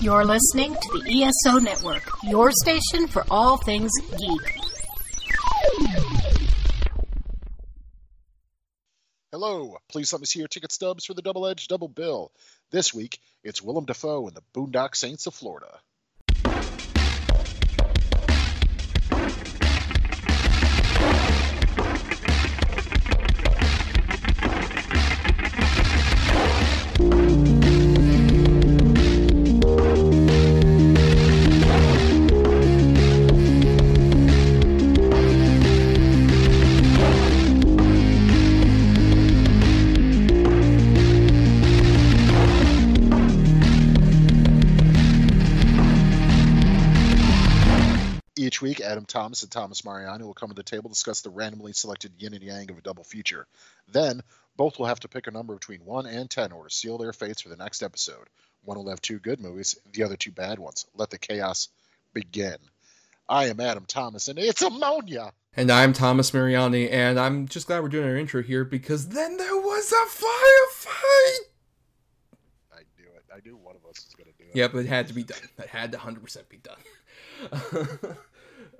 You're listening to the ESO Network, your station for all things geek. Hello, please let me see your ticket stubs for the double edged Double Bill. This week, it's Willem Dafoe and the Boondock Saints of Florida. Thomas and Thomas Mariani will come to the table to discuss the randomly selected yin and yang of a double feature. Then, both will have to pick a number between 1 and 10 or to seal their fates for the next episode. One will have two good movies, the other two bad ones. Let the chaos begin. I am Adam Thomas, and it's ammonia! And I'm Thomas Mariani, and I'm just glad we're doing our intro here because then there was a firefight! I knew it. I knew one of us was going to do it. Yep, it had to be done. That had to 100% be done.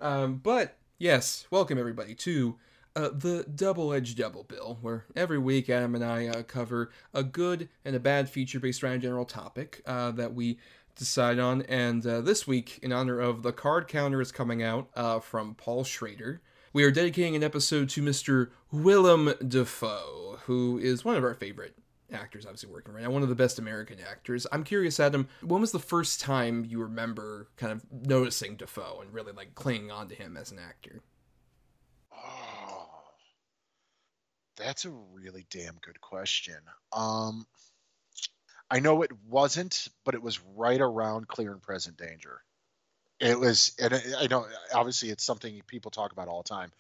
um, but, yes, welcome everybody to uh, the Double Edged Double Bill, where every week Adam and I uh, cover a good and a bad feature based around a general topic uh, that we decide on. And uh, this week, in honor of the card counter is coming out uh, from Paul Schrader, we are dedicating an episode to Mr. Willem Dafoe, who is one of our favorite actors obviously working right now, one of the best American actors. I'm curious, Adam, when was the first time you remember kind of noticing Dafoe and really like clinging on to him as an actor? Oh, that's a really damn good question. Um, I know it wasn't, but it was right around Clear and Present Danger. It was, and I know obviously it's something people talk about all the time,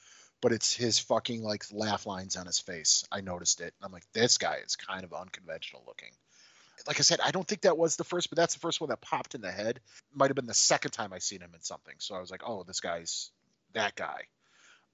but it's his fucking like laugh lines on his face. I noticed it. I'm like, this guy is kind of unconventional looking. Like I said, I don't think that was the first, but that's the first one that popped in the head. Might have been the second time I seen him in something. So I was like, oh, this guy's that guy.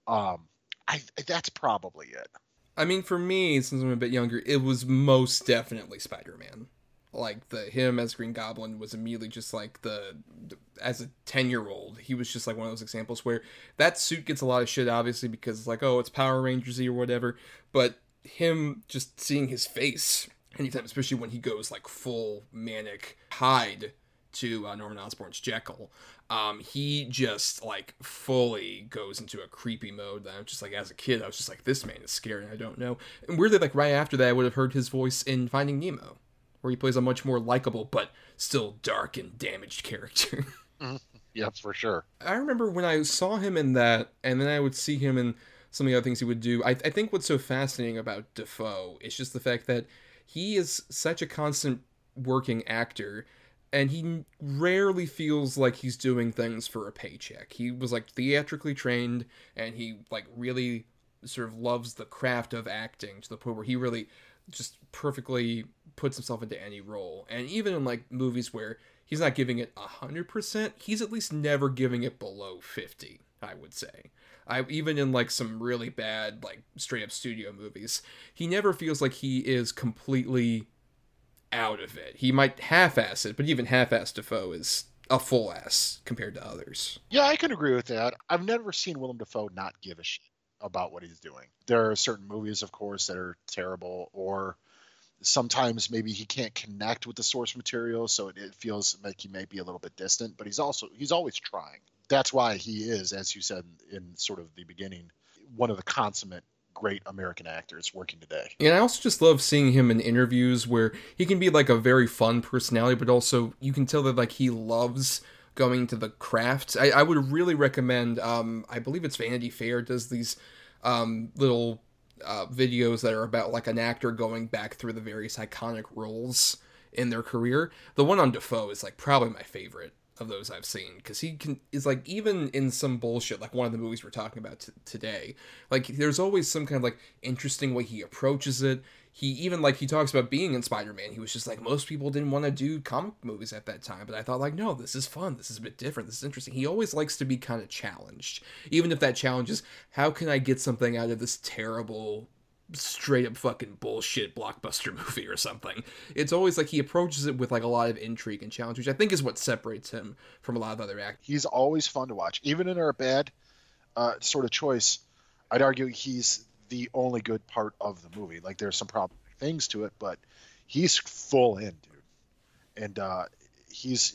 Um, I that's probably it. I mean, for me, since I'm a bit younger, it was most definitely Spider Man. Like the him as Green Goblin was immediately just like the, the as a ten year old, he was just like one of those examples where that suit gets a lot of shit, obviously because it's like oh it's Power Rangersy or whatever, but him just seeing his face anytime, especially when he goes like full manic Hyde to uh, Norman Osborn's Jekyll, um, he just like fully goes into a creepy mode. That I'm just like, as a kid, I was just like, this man is scary. I don't know. And weirdly, like right after that, I would have heard his voice in Finding Nemo, where he plays a much more likable but still dark and damaged character. Yep, for sure. I remember when I saw him in that, and then I would see him in some of the other things he would do. I, I think what's so fascinating about Dafoe is just the fact that he is such a constant working actor, and he rarely feels like he's doing things for a paycheck. He was like theatrically trained, and he like really sort of loves the craft of acting to the point where he really just perfectly puts himself into any role. And even in like movies where he's not giving it 100%, he's at least never giving it below 50, I would say. I even in like some really bad like straight up studio movies, he never feels like he is completely out of it. He might half-ass it, but even half-ass Dafoe is a full ass compared to others. Yeah, I can agree with that. I've never seen Willem Dafoe not give a shit about what he's doing. There are certain movies, of course, that are terrible, or sometimes maybe he can't connect with the source material, so it, it feels like he may be a little bit distant. But he's also he's always trying. That's why he is, as you said in sort of the beginning, one of the consummate great American actors working today. And I also just love seeing him in interviews where he can be like a very fun personality, but also you can tell that like he loves going to the craft. I, I would really recommend. Um, I believe it's Vanity Fair does these um, little uh, videos that are about like an actor going back through the various iconic roles in their career. The one on Dafoe is like probably my favorite of those I've seen because he can is like even in some bullshit like one of the movies we're talking about t- today. Like there's always some kind of like interesting way he approaches it. He even like he talks about being in Spider-Man. He was just like most people didn't want to do comic movies at that time, but I thought like no, this is fun. This is a bit different. This is interesting. He always likes to be kind of challenged, even if that challenge is how can I get something out of this terrible straight up fucking bullshit blockbuster movie or something. It's always like he approaches it with like a lot of intrigue and challenge, which I think is what separates him from a lot of other actors. He's always fun to watch, even in our bad uh, sort of choice. I'd argue he's the only good part of the movie. Like there's some problematic things to it, but he's full in, dude. And uh, he's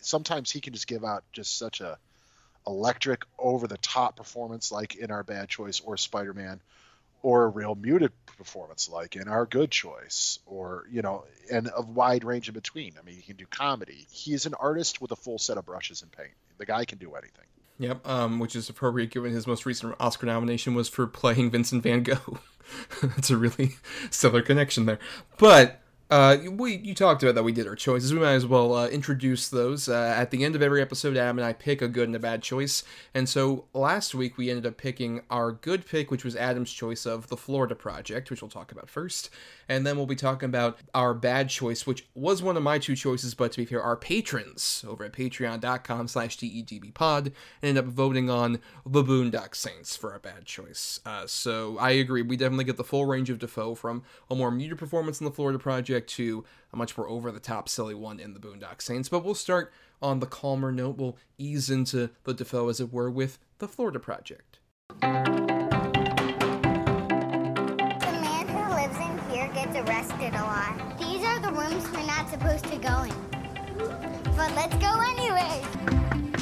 sometimes he can just give out just such a electric, over the top performance like in our bad choice or Spider Man, or a real muted performance like in our good choice, or you know, and a wide range in between. I mean, he can do comedy. He's an artist with a full set of brushes and paint. The guy can do anything. Yep, um, which is appropriate given his most recent Oscar nomination was for playing Vincent Van Gogh. That's a really stellar connection there. But uh, we you talked about that we did our choices. We might as well uh, introduce those. Uh, at the end of every episode, Adam and I pick a good and a bad choice. And so last week we ended up picking our good pick, which was Adam's choice of the Florida Project, which we'll talk about first. And then we'll be talking about our bad choice, which was one of my two choices, but to be fair, our patrons over at patreon.com slash DEDBpod ended up voting on the Boondock Saints for our bad choice. Uh, so I agree. We definitely get the full range of Dafoe from a more muted performance in the Florida Project to a much more over the top silly one in the Boondock Saints. But we'll start on the calmer note. We'll ease into the Dafoe, as it were, with the Florida Project. The man who lives in here gets arrested a lot. These are the rooms we're not supposed to go in. But let's go anyway.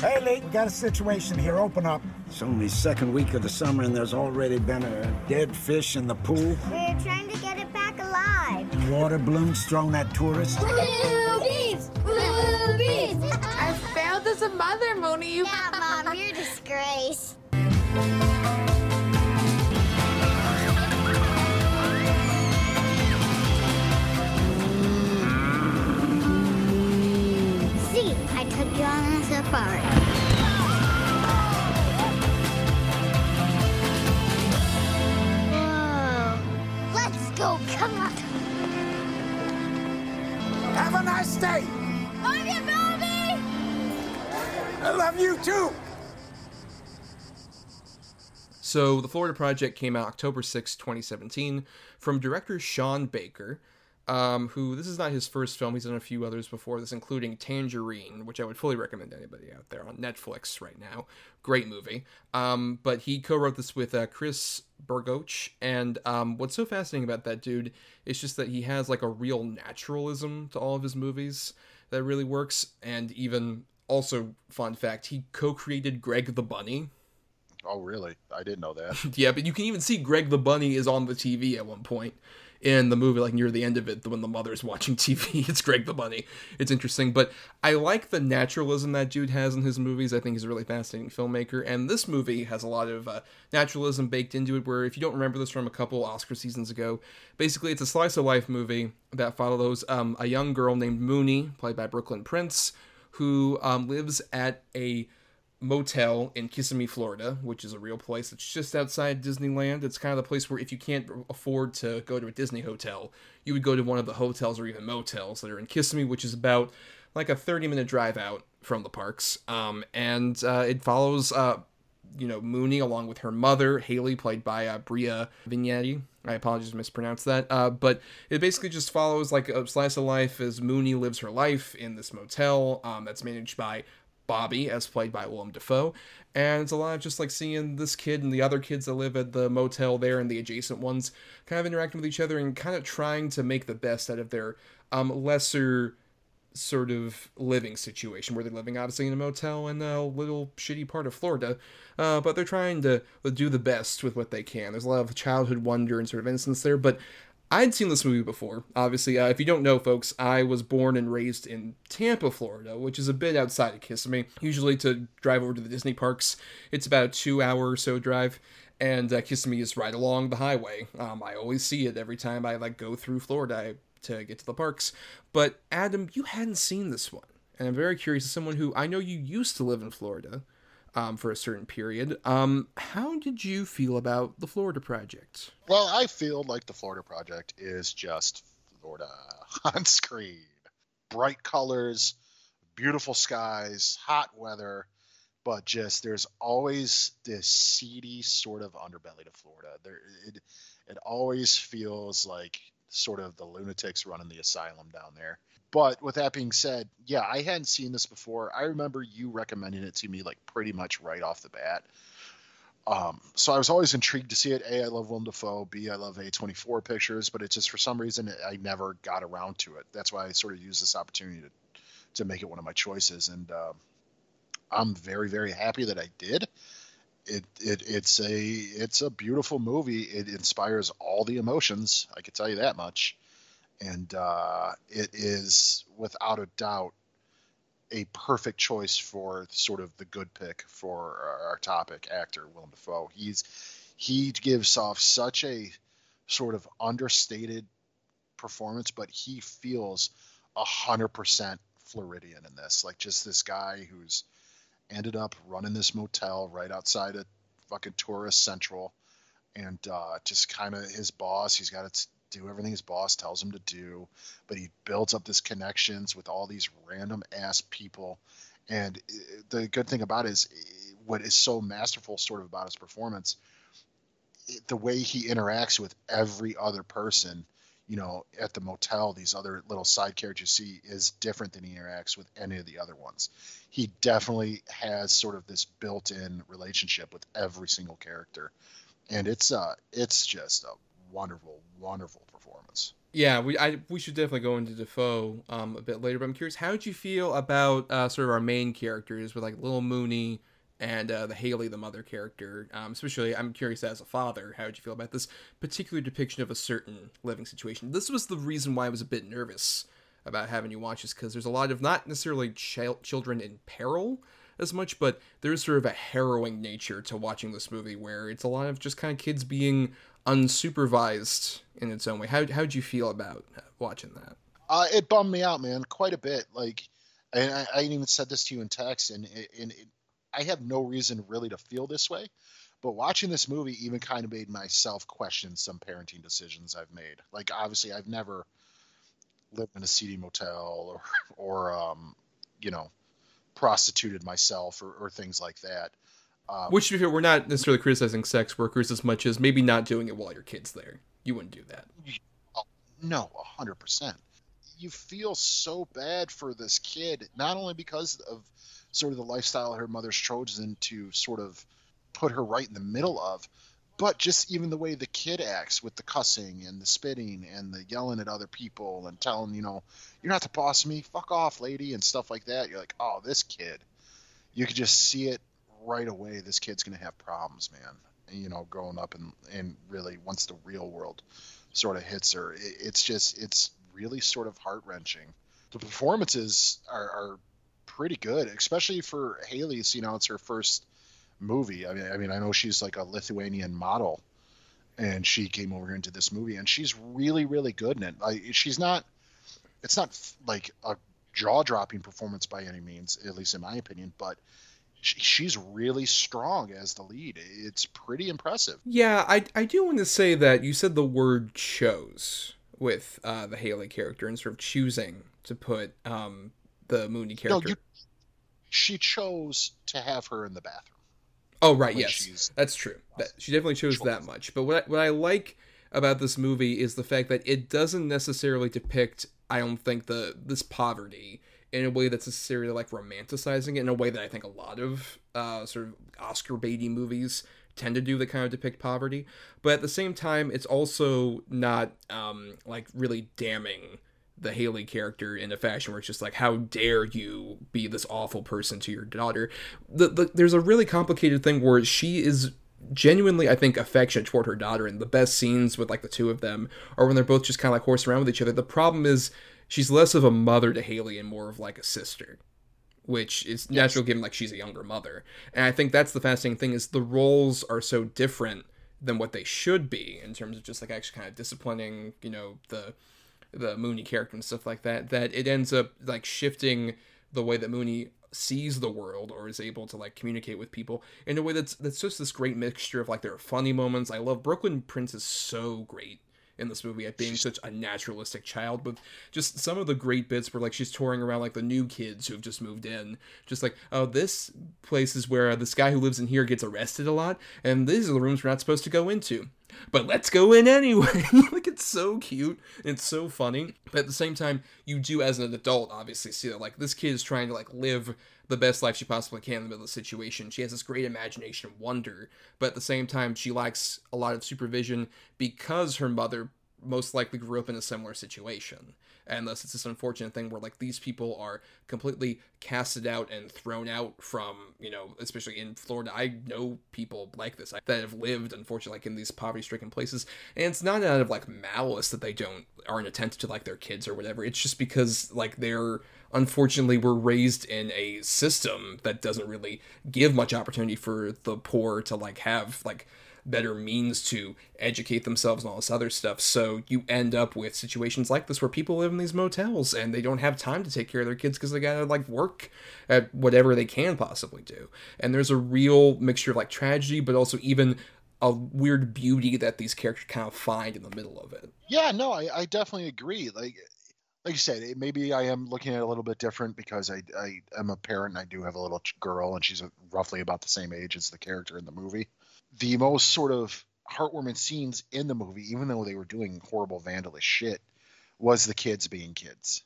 Hey, Lee, we got a situation here. Open up. It's only second week of the summer and there's already been a dead fish in the pool. We're trying to get it back alive. Water balloons thrown at tourists. Boobies! Boobies! I failed as a mother, Moonee. You Yeah, Mom, you're a disgrace. See, I took you on a safari. Whoa. Let's go, come on. Have a nice day. Love you, Bobby! I love you too. So, The Florida Project came out October 6, 2017, from director Sean Baker, um, who this is not his first film. He's done a few others before this, including Tangerine, which I would fully recommend to anybody out there on Netflix right now. Great movie. Um, but he co wrote this with uh, Chris Bergoch. And um, what's so fascinating about that dude is just that he has like a real naturalism to all of his movies that really works. And even also, fun fact, he co created Greg the Bunny, Oh, really? I didn't know that. yeah, but you can even see Greg the Bunny is on the TV at one point in the movie, like near the end of it, when the mother's watching TV. It's Greg the Bunny. It's interesting, but I like the naturalism that dude has in his movies. I think he's a really fascinating filmmaker, and this movie has a lot of uh, naturalism baked into it. Where if you don't remember this from a couple Oscar seasons ago, basically it's a slice of life movie that follows um, a young girl named Moonee, played by Brooklyn Prince, who um, lives at a motel in Kissimmee, Florida, which is a real place. It's just outside Disneyland. It's kind of the place where if you can't afford to go to a Disney hotel, you would go to one of the hotels or even motels that are in Kissimmee, which is about like a 30 minute drive out from the parks. Um, and uh, it follows, uh, you know, Moonee along with her mother, Halley, played by uh, Bria Vignetti. I apologize if I mispronounced that. Uh, but it basically just follows like a slice of life as Moonee lives her life in this motel um, that's managed by Bobby, as played by Willem Dafoe. And it's a lot of just like seeing this kid and the other kids that live at the motel there and the adjacent ones kind of interacting with each other and kind of trying to make the best out of their um, lesser sort of living situation where they're living obviously in a motel in a little shitty part of Florida, uh, but they're trying to do the best with what they can. There's a lot of childhood wonder and sort of innocence there, but I'd seen this movie before. Obviously, uh, if you don't know, folks, I was born and raised in Tampa, Florida, which is a bit outside of Kissimmee. Usually, to drive over to the Disney parks, it's about a two-hour or so drive, and uh, Kissimmee is right along the highway. Um, I always see it every time I like go through Florida. I to get to the parks. But Adam, you hadn't seen this one, and I'm very curious. As someone who I know you used to live in Florida um, for a certain period, um, how did you feel about the Florida Project? Well, I feel like the Florida Project is just Florida on screen. Bright colors, beautiful skies, hot weather, but just there's always this seedy sort of underbelly to Florida. There, it, It always feels like sort of the lunatics running the asylum down there. But with that being said, yeah, I hadn't seen this before. I remember you recommending it to me like pretty much right off the bat. Um, so I was always intrigued to see it. A, I love Willem Dafoe. B, I love A24 pictures, but it just for some reason I never got around to it. That's why I sort of used this opportunity to to make it one of my choices, and uh, I'm very very happy that I did. It, it it's a it's a beautiful movie. It inspires all the emotions. I can tell you that much, and uh, it is without a doubt a perfect choice for sort of the good pick for our topic actor Willem Dafoe. He's he gives off such a sort of understated performance, but he feels a hundred percent Floridian in this. Like just this guy who's ended up running this motel right outside of fucking tourist central, and uh, just kind of his boss. He's got do everything his boss tells him to do, but he builds up these connections with all these random ass people. And uh, the good thing about it is uh, what is so masterful, sort of about his performance, the way he interacts with every other person you know, at the motel, these other little side characters you see is different than he interacts with any of the other ones. He definitely has sort of this built-in relationship with every single character, and it's uh, it's just a wonderful, wonderful performance. Yeah, we I we should definitely go into Dafoe um, a bit later. But I'm curious, how did you feel about uh, sort of our main characters with like Little Moonee, and uh, the Halley, the mother character. Um, especially, I'm curious as a father, how did you feel about this particular depiction of a certain living situation? This was the reason why I was a bit nervous about having you watch this because there's a lot of not necessarily ch- children in peril as much, but there's sort of a harrowing nature to watching this movie where it's a lot of just kind of kids being unsupervised in its own way. How how'd you feel about watching that? Uh, it bummed me out, man, quite a bit. Like, and I, I even said this to you in text, and, and it, I have no reason really to feel this way. But watching this movie even kind of made myself question some parenting decisions I've made. Like obviously I've never lived in a seedy motel or or um, you know prostituted myself or, or things like that. Um, Which we're not necessarily criticizing sex workers as much as maybe not doing it while your kid's there. You wouldn't do that. No, hundred percent. You feel so bad for this kid, not only because of sort of the lifestyle her mother's chosen to sort of put her right in the middle of but just even the way the kid acts with the cussing and the spitting and the yelling at other people and telling you know you're not the boss of me fuck off lady and stuff like that you're like oh this kid you could just see it right away this kid's going to have problems man you know growing up and and really once the real world sort of hits her it, it's just it's really sort of heart-wrenching the performances are, are pretty good, especially for Halley's. You know, it's her first movie. I mean, I mean, I know she's like a Lithuanian model, and she came over into this movie, and she's really, really good in it. Like, she's not. It's not like a jaw-dropping performance by any means, at least in my opinion, but she's really strong as the lead. It's pretty impressive. Yeah, I I do want to say that you said the word chose with uh, the Halley character and sort of choosing to put um, the Moonee character. No, you, she chose to have her in the bathroom. Oh right, yes, that's true. That, she definitely chose that much. But what I, what I like about this movie is the fact that it doesn't necessarily depict, I don't think, the this poverty in a way that's necessarily like romanticizing it in a way that I think a lot of uh, sort of Oscar baity movies tend to do that kind of depict poverty. But at the same time, it's also not um, like really damning the Halley character in a fashion where it's just like, how dare you be this awful person to your daughter? The, the, there's a really complicated thing where she is genuinely, I think, affectionate toward her daughter, and the best scenes with like the two of them are when they're both just kind of like horsing around with each other. The problem is she's less of a mother to Halley and more of like a sister. Which is yes. natural given like she's a younger mother. And I think that's the fascinating thing is the roles are so different than what they should be in terms of just like actually kind of disciplining, you know, the the Moonee character and stuff like that, that it ends up like shifting the way that Moonee sees the world or is able to like communicate with people in a way that's that's just this great mixture of like there are funny moments. I love Brooklyn Prince is so great in this movie at being such a naturalistic child with just some of the great bits where like she's touring around like the new kids who have just moved in just like oh this place is where uh, this guy who lives in here gets arrested a lot and these are the rooms we're not supposed to go into but let's go in anyway. like it's so cute. It's so funny. But at the same time, you do as an adult obviously see that like this kid is trying to like live the best life she possibly can in the middle of the situation. She has this great imagination wonder, but at the same time, she lacks a lot of supervision because her mother most likely grew up in a similar situation. And thus it's this unfortunate thing where like these people are completely casted out and thrown out from you know especially in florida. I know people like this that have lived unfortunately like in these poverty stricken places. And it's not out of like malice that they don't aren't attentive to like their kids or whatever. It's just because like they're unfortunately were raised in a system that doesn't really give much opportunity for the poor to like have like better means to educate themselves and all this other stuff. So you end up with situations like this where people live in these motels and they don't have time to take care of their kids because they gotta like work at whatever they can possibly do. And there's a real mixture of like tragedy, but also even a weird beauty that these characters kind of find in the middle of it. Yeah, no, I, I definitely agree. Like like you said, maybe I am looking at it a little bit different because I, I am a parent and I do have a little girl and she's roughly about the same age as the character in the movie the most sort of heartwarming scenes in the movie, even though they were doing horrible vandalous shit, was the kids being kids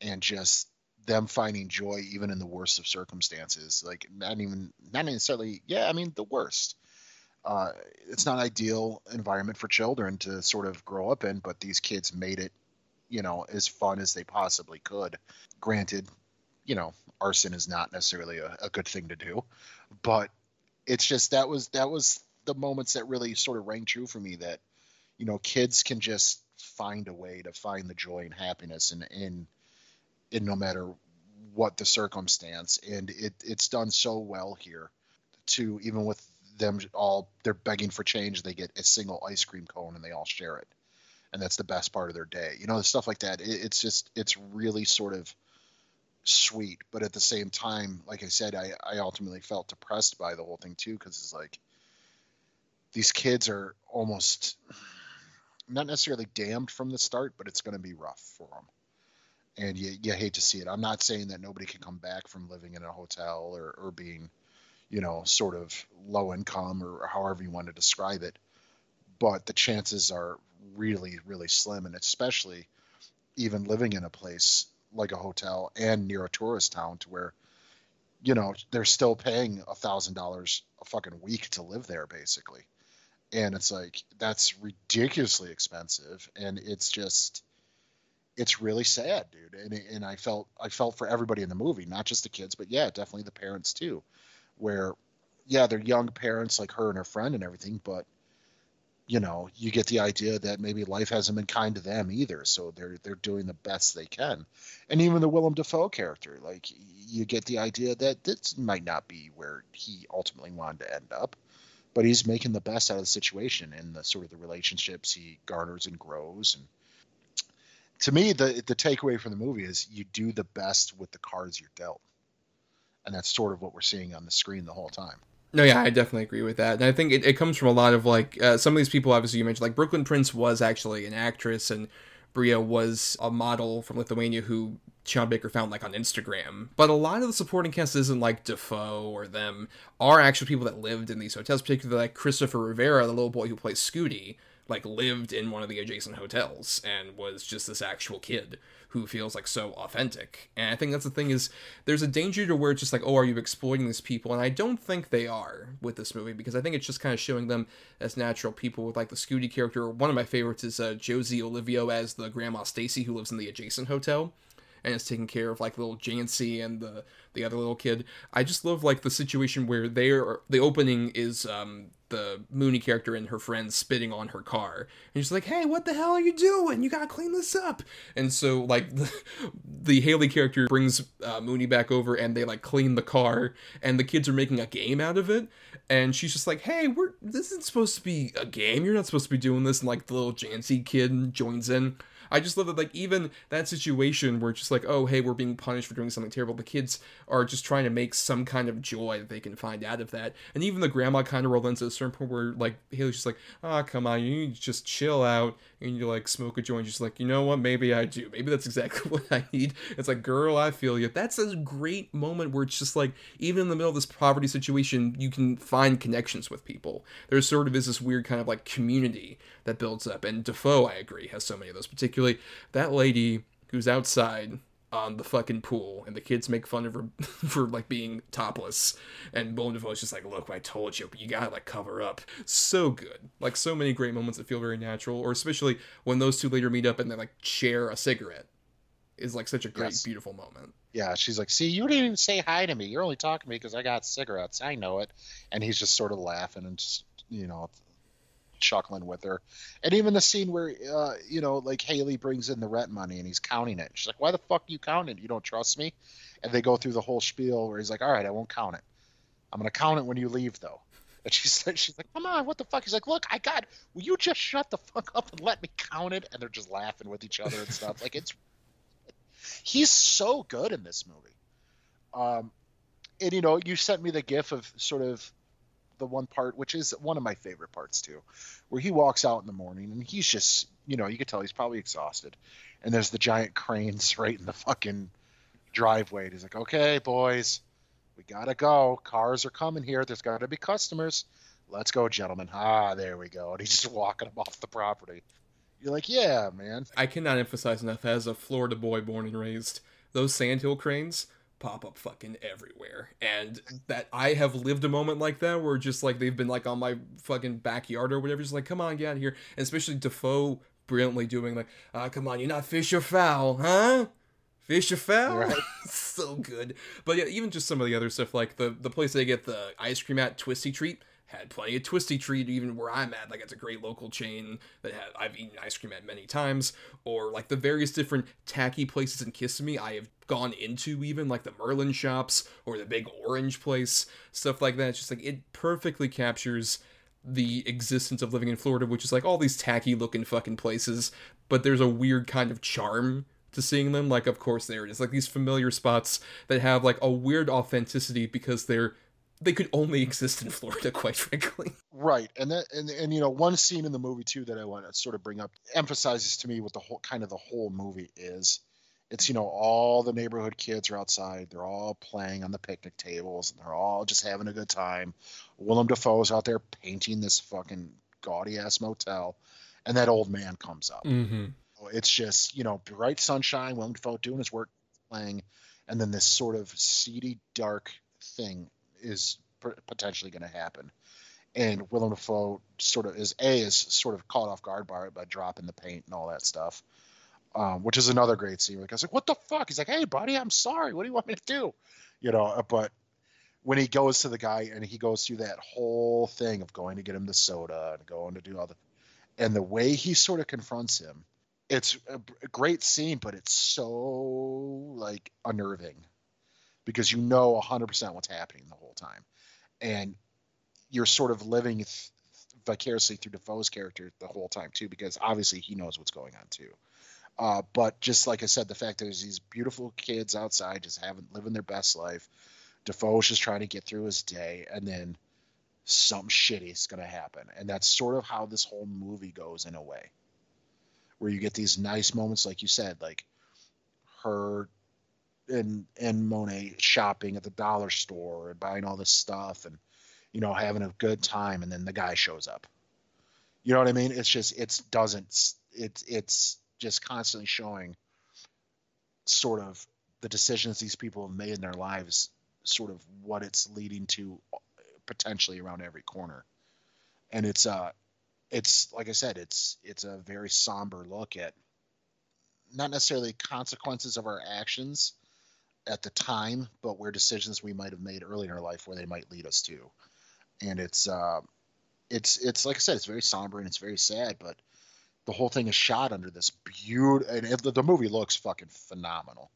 and just them finding joy even in the worst of circumstances. Like not even not necessarily yeah, I mean the worst. Uh, it's not ideal environment for children to sort of grow up in, but these kids made it, you know, as fun as they possibly could. Granted, you know, arson is not necessarily a, a good thing to do, but it's just that was that was the moments that really sort of rang true for me that you know kids can just find a way to find the joy and happiness in in in no matter what the circumstance. And it it's done so well here to even with them all they're begging for change. They get a single ice cream cone and they all share it and that's the best part of their day you know stuff like that it, it's just it's really sort of sweet, but at the same time, like I said, I, I ultimately felt depressed by the whole thing too, because it's like these kids are almost not necessarily damned from the start, but it's going to be rough for them. And you, you hate to see it. I'm not saying that nobody can come back from living in a hotel or, or being, you know, sort of low income or however you want to describe it. But the chances are really, really slim. And especially even living in a place like a hotel and near a tourist town to where you know they're still paying a thousand dollars a fucking week to live there basically and it's like that's ridiculously expensive and it's just it's really sad dude and, and i felt i felt for everybody in the movie not just the kids but yeah definitely the parents too where yeah they're young parents like her and her friend and everything but you know, you get the idea that maybe life hasn't been kind to them either, so they're they're doing the best they can. And even the Willem Dafoe character, like you get the idea that this might not be where he ultimately wanted to end up, but he's making the best out of the situation and the sort of the relationships he garners and grows. And to me, the the takeaway from the movie is you do the best with the cards you're dealt, and that's sort of what we're seeing on the screen the whole time. No, yeah, I definitely agree with that. And I think it, it comes from a lot of like uh, some of these people, obviously, you mentioned, like Brooklyn Prince was actually an actress, and Bria was a model from Lithuania who Sean Baker found like on Instagram. But a lot of the supporting cast isn't like Dafoe or them, are actual people that lived in these hotels, particularly like Christopher Rivera, the little boy who plays Scooty, like lived in one of the adjacent hotels and was just this actual kid who feels like so authentic. And I think that's the thing is there's a danger to where it's just like, oh, are you exploiting these people? And I don't think they are with this movie because I think it's just kind of showing them as natural people with like the Scooty character. One of my favorites is uh, Josie Olivo as the grandma Stacy who lives in the adjacent hotel and is taking care of like little Jancey and the the other little kid. I just love like the situation where they're the opening is um the Moonee character and her friends spitting on her car. And she's like, hey, what the hell are you doing? You gotta clean this up. And so, like, the, the Halley character brings uh, Moonee back over and they, like, clean the car. And the kids are making a game out of it. And she's just like, hey, we're this isn't supposed to be a game. You're not supposed to be doing this. And, like, the little Jancey kid joins in. I just love that, like, even that situation where it's just like, oh, hey, we're being punished for doing something terrible. The kids are just trying to make some kind of joy that they can find out of that. And even the grandma kind of relents at a certain point where, like, Halley's just like, ah, oh, come on, you just chill out and you like smoke a joint, just like, you know what, maybe I do. Maybe that's exactly what I need. It's like, girl, I feel you. That's a great moment where it's just like, even in the middle of this poverty situation, you can find connections with people. There sort of is this weird kind of like community that builds up. And Dafoe, I agree, has so many of those. Particularly that lady who's outside on the fucking pool, and the kids make fun of her for like being topless, and Willem Dafoe's just like, "Look, I told you, but you gotta like cover up." So good, like so many great moments that feel very natural, or especially when those two later meet up and they like share a cigarette, is like such a great, yes. beautiful moment. Yeah, she's like, "See, you didn't even say hi to me. You're only talking to me because I got cigarettes. I know it." And he's just sort of laughing and just, you know, chuckling with her. And even the scene where, uh, you know, like Halley brings in the rent money and he's counting it. She's like, "Why the fuck you counting? You don't trust me?" And they go through the whole spiel where he's like, "All right, I won't count it. I'm gonna count it when you leave, though." And she's like, she's like, "Come on, what the fuck?" He's like, "Look, I got. Will you just shut the fuck up and let me count it?" And they're just laughing with each other and stuff. like it's, he's so good in this movie. Um, and you know, you sent me the gif of sort of the one part, which is one of my favorite parts too, where he walks out in the morning and he's just, you know, you could tell he's probably exhausted. And there's the giant cranes right in the fucking driveway. And he's like, okay, boys, we gotta go. Cars are coming here. There's gotta be customers. Let's go, gentlemen. Ah, there we go. And he's just walking them off the property. You're like, yeah, man. I cannot emphasize enough as a Florida boy born and raised, those sandhill cranes pop up fucking everywhere. And that I have lived a moment like that where just like they've been like on my fucking backyard or whatever, just like, come on, get out of here. And especially Dafoe brilliantly doing like, ah, come on, you're not fish or foul, huh? Fish or foul? Right. so good. But yeah, even just some of the other stuff, like the the place they get the ice cream at Twisty Treat had plenty of Twisty Treat even where I'm at. Like it's a great local chain that have, I've eaten ice cream at many times. Or like the various different tacky places in Kissimmee I have gone into even like the Merlin shops or the Big Orange place, stuff like that. It's just like it perfectly captures the existence of living in Florida, which is like all these tacky looking fucking places, but there's a weird kind of charm to seeing them. Like, of course, there it is. Like these familiar spots that have like a weird authenticity because they're they could only exist in Florida, quite frankly. Right, and that and and you know one scene in the movie too that I want to sort of bring up emphasizes to me what the whole kind of the whole movie is. It's you know all the neighborhood kids are outside, they're all playing on the picnic tables, and they're all just having a good time. Willem Dafoe's out there painting this fucking gaudy ass motel, and that old man comes up. Mm-hmm. It's just you know bright sunshine, Willem Dafoe doing his work, playing, and then this sort of seedy, dark thing is potentially going to happen. And Willem Dafoe sort of is a is sort of caught off guard by by dropping the paint and all that stuff, um, which is another great scene. Like I was like, "What the fuck?" He's like, "Hey, buddy, I'm sorry. What do you want me to do?" You know. Uh, but when he goes to the guy and he goes through that whole thing of going to get him the soda and going to do all the, and the way he sort of confronts him, it's a great scene, but it's so like unnerving because you know 100% what's happening the whole time. And you're sort of living th- vicariously through Dafoe's character the whole time, too, because obviously he knows what's going on, too. Uh, but just like I said, the fact that there's these beautiful kids outside just having living their best life. Dafoe's just trying to get through his day, and then something shitty is going to happen. And that's sort of how this whole movie goes in a way, where you get these nice moments, like you said, like her and and Monet shopping at the dollar store and buying all this stuff and you know having a good time and then the guy shows up. You know what I mean? It's just it doesn't it's it's just constantly showing sort of the decisions these people have made in their lives, sort of what it's leading to potentially around every corner. And it's uh it's like I said, it's it's a very somber look at not necessarily consequences of our actions, at the time, but where decisions we might have made early in our life where they might lead us to. And it's uh, it's it's like I said, it's very somber and it's very sad, but the whole thing is shot under this beautiful. And it, the movie looks fucking phenomenal,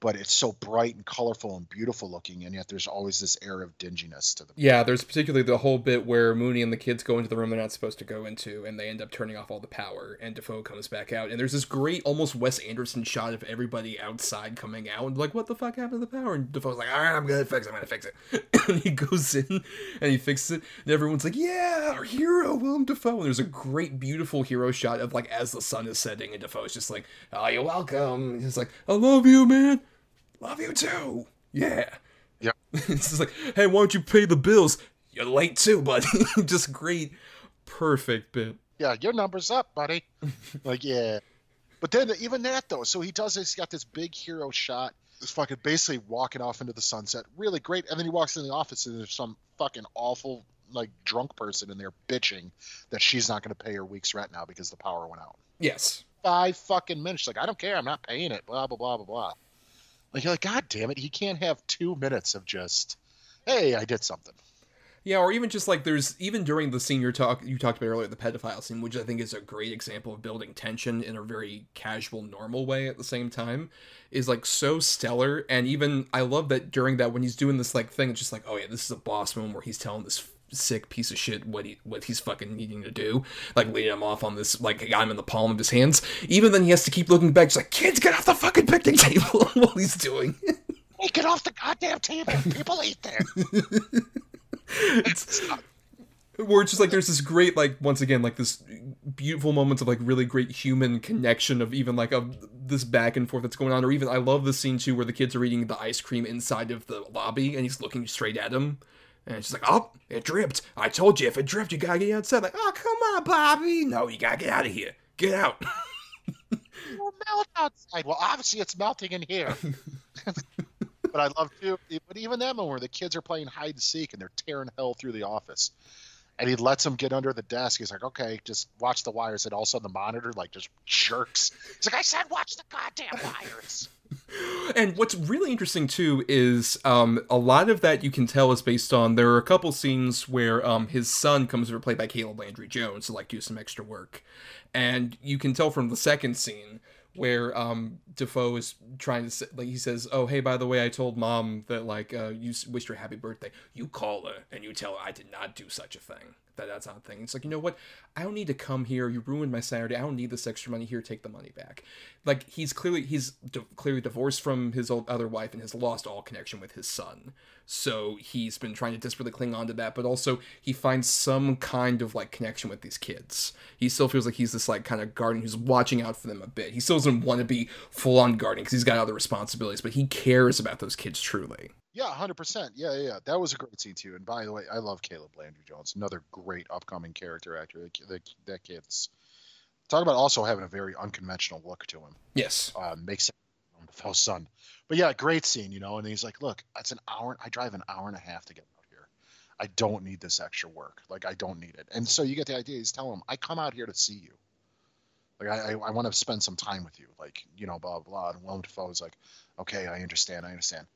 but it's so bright and colorful and beautiful looking, and yet there's always this air of dinginess to them. Yeah, there's particularly the whole bit where Moonee and the kids go into the room they're not supposed to go into, and they end up turning off all the power, and Dafoe comes back out, and there's this great, almost Wes Anderson shot of everybody outside coming out, and like, what the fuck happened to the power? And Dafoe's like, all right, I'm gonna fix it, I'm gonna fix it. and he goes in, and he fixes it, and everyone's like, yeah, our hero, Willem Dafoe. And there's a great, beautiful hero shot of like as the sun is setting, and Dafoe's just like, oh, you're welcome. He's like, I love you, man. Love you too. Yeah. Yep. it's just like, hey, why don't you pay the bills? You're late too, buddy. just great, perfect bit. Yeah, your number's up, buddy. like, yeah. But then even that though, so he does this. He's got this big hero shot. He's fucking basically walking off into the sunset. Really great. And then he walks in the office and there's some fucking awful like drunk person in there bitching that she's not going to pay her week's rent now because the power went out. Yes. Five fucking minutes. She's like, I don't care. I'm not paying it. Blah blah blah blah blah. Like you're like, God damn it, he can't have two minutes of just, hey, I did something. Yeah, or even just like there's even during the scene you talk you talked about earlier, the pedophile scene, which I think is a great example of building tension in a very casual, normal way at the same time, is like so stellar. And even I love that during that when he's doing this like thing, it's just like, oh yeah, this is a boss moment where he's telling this sick piece of shit what he what he's fucking needing to do, like leading him off on this like I'm in the palm of his hands. Even then, he has to keep looking back, just like kids, get off the fucking picnic table while he's doing. it. Hey, get off the goddamn table. People eat there. it's, where it's just like there's this great like once again like this beautiful moments of like really great human connection of even like of this back and forth that's going on or even I love the scene too where the kids are eating the ice cream inside of the lobby and he's looking straight at him and she's like oh it dripped I told you if it dripped you gotta get outside like oh come on Bobby no you gotta get out of here get out It'll melt outside. Well, obviously it's melting in here. but I love too. But even that moment where the kids are playing hide and seek and they're tearing hell through the office, and he lets him get under the desk. He's like, "Okay, just watch the wires." And all of a sudden, the monitor like just jerks. He's like, "I said, watch the goddamn wires." and what's really interesting too is um, a lot of that you can tell is based on there are a couple scenes where um, his son comes over played by Caleb Landry Jones to like do some extra work, and you can tell from the second scene where um Dafoe is trying to say, like he says, "Oh, hey, by the way, I told mom that like uh, you wished her happy birthday. You call her and you tell her I did not do such a thing. That that's not a thing." It's like you know what? I don't need to come here. You ruined my Saturday. I don't need this extra money here. Take the money back. Like he's clearly he's di- clearly divorced from his old other wife and has lost all connection with his son. So he's been trying to desperately cling on to that, but also he finds some kind of like connection with these kids. He still feels like he's this like kind of guardian who's watching out for them a bit. He still doesn't want to be full on guardian because he's got other responsibilities, but he cares about those kids truly. Yeah, hundred percent. Yeah, yeah, yeah. That was a great scene too. And by the way, I love Caleb Landry Jones, another great upcoming character actor. That, that, that kid's talk about also having a very unconventional look to him. Yes. Uh, makes sense Dafoe's son. But yeah, great scene, you know. And he's like, "Look, it's an hour. I drive an hour and a half to get out here. I don't need this extra work. Like, I don't need it." And so you get the idea. He's telling him, "I come out here to see you. Like, I, I, I want to spend some time with you. Like, you know, blah blah." blah. And Willem Dafoe's like, "Okay, I understand. I understand.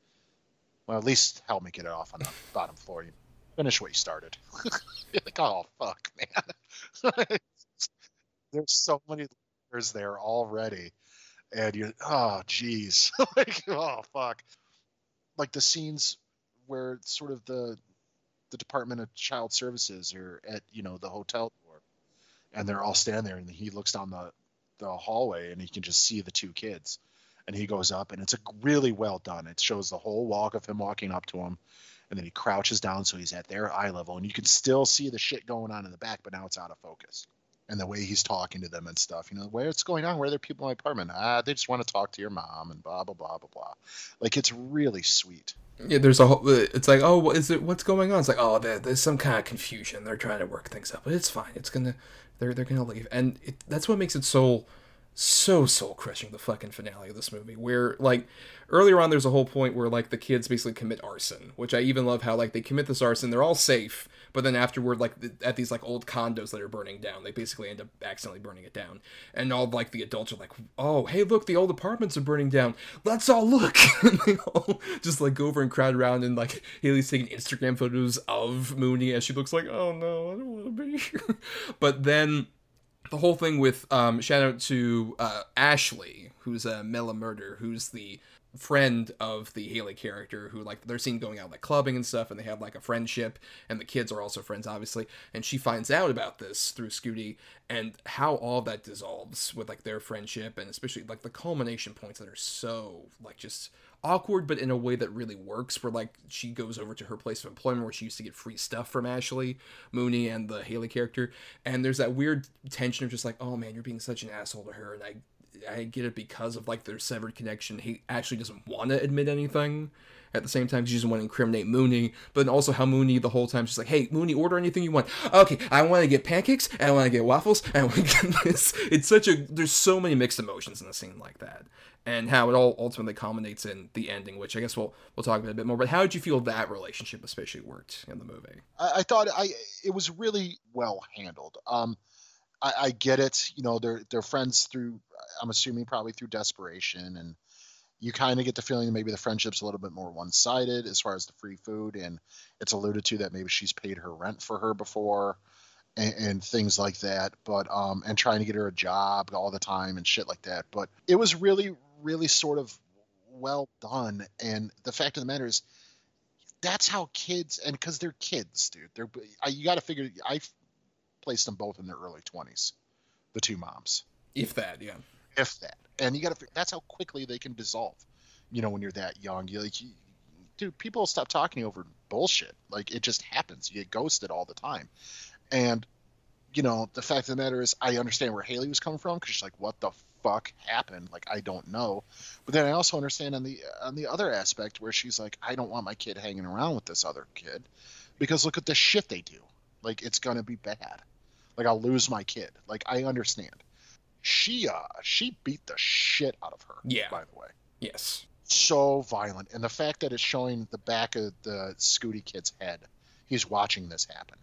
Well, at least help me get it off on the bottom floor. You finish what you started." Like, "Oh fuck, man." There's so many layers there already and you're oh geez like oh fuck like the scenes where sort of the the department of child services are at you know the hotel door and they're all standing there and he looks down the the hallway and he can just see the two kids and he goes up and it's a really well done it shows the whole walk of him walking up to him and then he crouches down so he's at their eye level and you can still see the shit going on in the back but now it's out of focus and the way he's talking to them and stuff. You know, where's going on? Where are there people in my apartment? Ah, they just want to talk to your mom and blah blah blah blah blah. Like it's really sweet. Yeah, there's a whole. It's like, oh, is it? What's going on? It's like, oh, there, there's some kind of confusion. They're trying to work things up, but it's fine. It's gonna, they're they're gonna leave, and it, that's what makes it so, so soul crushing. The fucking finale of this movie, where like earlier on, there's a whole point where like the kids basically commit arson, which I even love how like they commit this arson. They're all safe, but then afterward, like th- at these like old condos that are burning down, they basically end up accidentally burning it down, and all like the adults are like, oh, hey, look, the old apartments are burning down. Let's all look. and they all just like go over and crowd around, and like Halley's taking Instagram photos of Moonee as she looks like, oh no, I don't want to be here. but then the whole thing with um, shout out to uh, Ashley, who's a Mela Murder, who's the friend of the Halley character who like they're seen going out like clubbing and stuff and they have like a friendship and the kids are also friends obviously and she finds out about this through Scooty and how all that dissolves with like their friendship and especially like the culmination points that are so like just awkward but in a way that really works where like she goes over to her place of employment where she used to get free stuff from Ashley Moonee and the Halley character and there's that weird tension of just like oh man you're being such an asshole to her and I I get it because of like their severed connection. He actually doesn't want to admit anything. At the same time, he doesn't want to incriminate Moonee, but also how Moonee the whole time she's like, "Hey, Moonee, order anything you want." Okay, I want to get pancakes, and I want to get waffles, and I want to get this. It's such a there's so many mixed emotions in a scene like that, and how it all ultimately culminates in the ending, which I guess we'll we'll talk about a bit more. But how did you feel that relationship especially worked in the movie? I, I thought I it was really well handled. Um, I, I get it. You know, they're they're friends through. I'm assuming probably through desperation, and you kind of get the feeling that maybe the friendship's a little bit more one-sided as far as the free food, and it's alluded to that maybe she's paid her rent for her before, and, and things like that. But um, and trying to get her a job all the time and shit like that. But it was really, really sort of well done. And the fact of the matter is, that's how kids and because they're kids, dude. They're you got to figure. I placed them both in their early 20s, the two moms. If that, yeah. If that. And you got to, that's how quickly they can dissolve. You know, when you're that young, you like, you, dude, people stop talking over bullshit. Like it just happens. You get ghosted all the time. And, you know, the fact of the matter is, I understand where Halley was coming from because she's like, what the fuck happened? Like, I don't know. But then I also understand on the on the other aspect where she's like, I don't want my kid hanging around with this other kid because look at the shit they do. Like, it's gonna be bad. Like I'll lose my kid. Like I understand. She uh she beat the shit out of her. Yeah. By the way. Yes. So violent, and the fact that it's showing the back of the Scooty kid's head, he's watching this happen,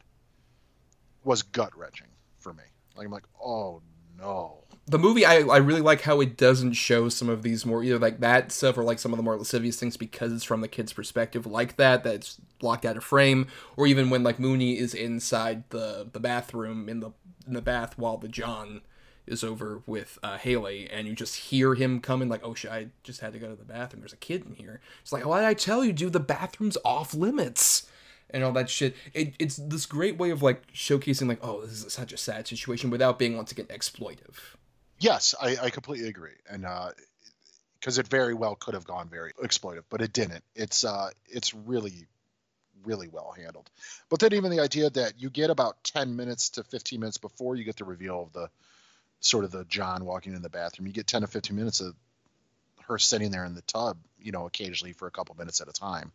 was gut wrenching for me. Like I'm like, oh no. The movie, I, I really like how it doesn't show some of these more either like that stuff or like some of the more lascivious things because it's from the kid's perspective, like that that's blocked out of frame, or even when like Moonee is inside the the bathroom in the in the bath while the John is over with uh, Halley, and you just hear him coming like, "Oh shit, I just had to go to the bathroom. There's a kid in here." It's like, "Why did I tell you, dude? The bathroom's off limits." and all that shit. It, it's this great way of like showcasing like, oh, this is such a sad situation without being once again exploitive. Yes, I, I completely agree, and uh, because it very well could have gone very exploitive, but it didn't. It's uh, it's really, really well handled. But then even the idea that you get about ten minutes to fifteen minutes before you get the reveal of the sort of the John walking in the bathroom, you get ten to fifteen minutes of her sitting there in the tub, you know, occasionally for a couple minutes at a time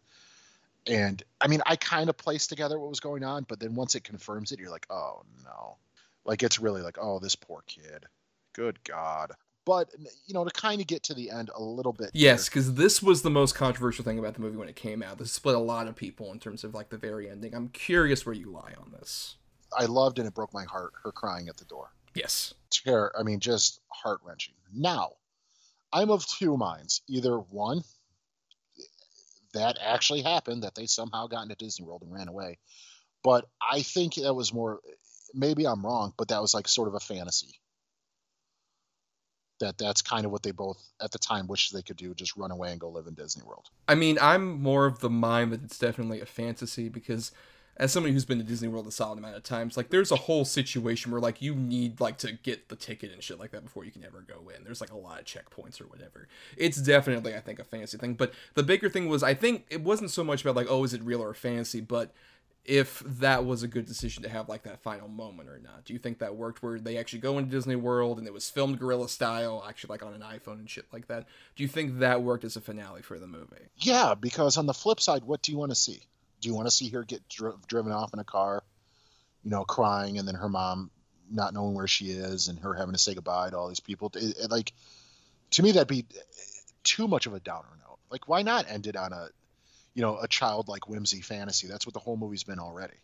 and I mean, I kind of placed together what was going on, but then once it confirms it, you're like, oh no. Like it's really like, oh, this poor kid. Good God. But you know, to kind of get to the end a little bit. Yes, because this was the most controversial thing about the movie when it came out. This split a lot of people in terms of like the very ending. I'm curious where you lie on this. I loved and it broke my heart her crying at the door. Yes. Terror. I mean, just heart wrenching. Now, I'm of two minds. Either one, that actually happened, that they somehow got into Disney World and ran away. But I think that was more, maybe I'm wrong, but that was like sort of a fantasy. That that's kind of what they both at the time wished they could do, just run away and go live in Disney World. I mean, I'm more of the mind that it's definitely a fantasy because as somebody who's been to Disney World a solid amount of times, like there's a whole situation where like you need like to get the ticket and shit like that before you can ever go in. There's like a lot of checkpoints or whatever. It's definitely I think a fantasy thing. But the bigger thing was I think it wasn't so much about like oh is it real or fantasy, but if that was a good decision to have like that final moment or not. Do you think that worked where they actually go into Disney World and it was filmed guerrilla style, actually like on an iPhone and shit like that? Do you think that worked as a finale for the movie? Yeah, because on the flip side, what do you want to see? Do you want to see her get dri- driven off in a car, you know, crying, and then her mom not knowing where she is, and her having to say goodbye to all these people? It, it, like, to me, that'd be too much of a downer note. Like, why not end it on a, you know, a childlike whimsy fantasy? That's what the whole movie's been already.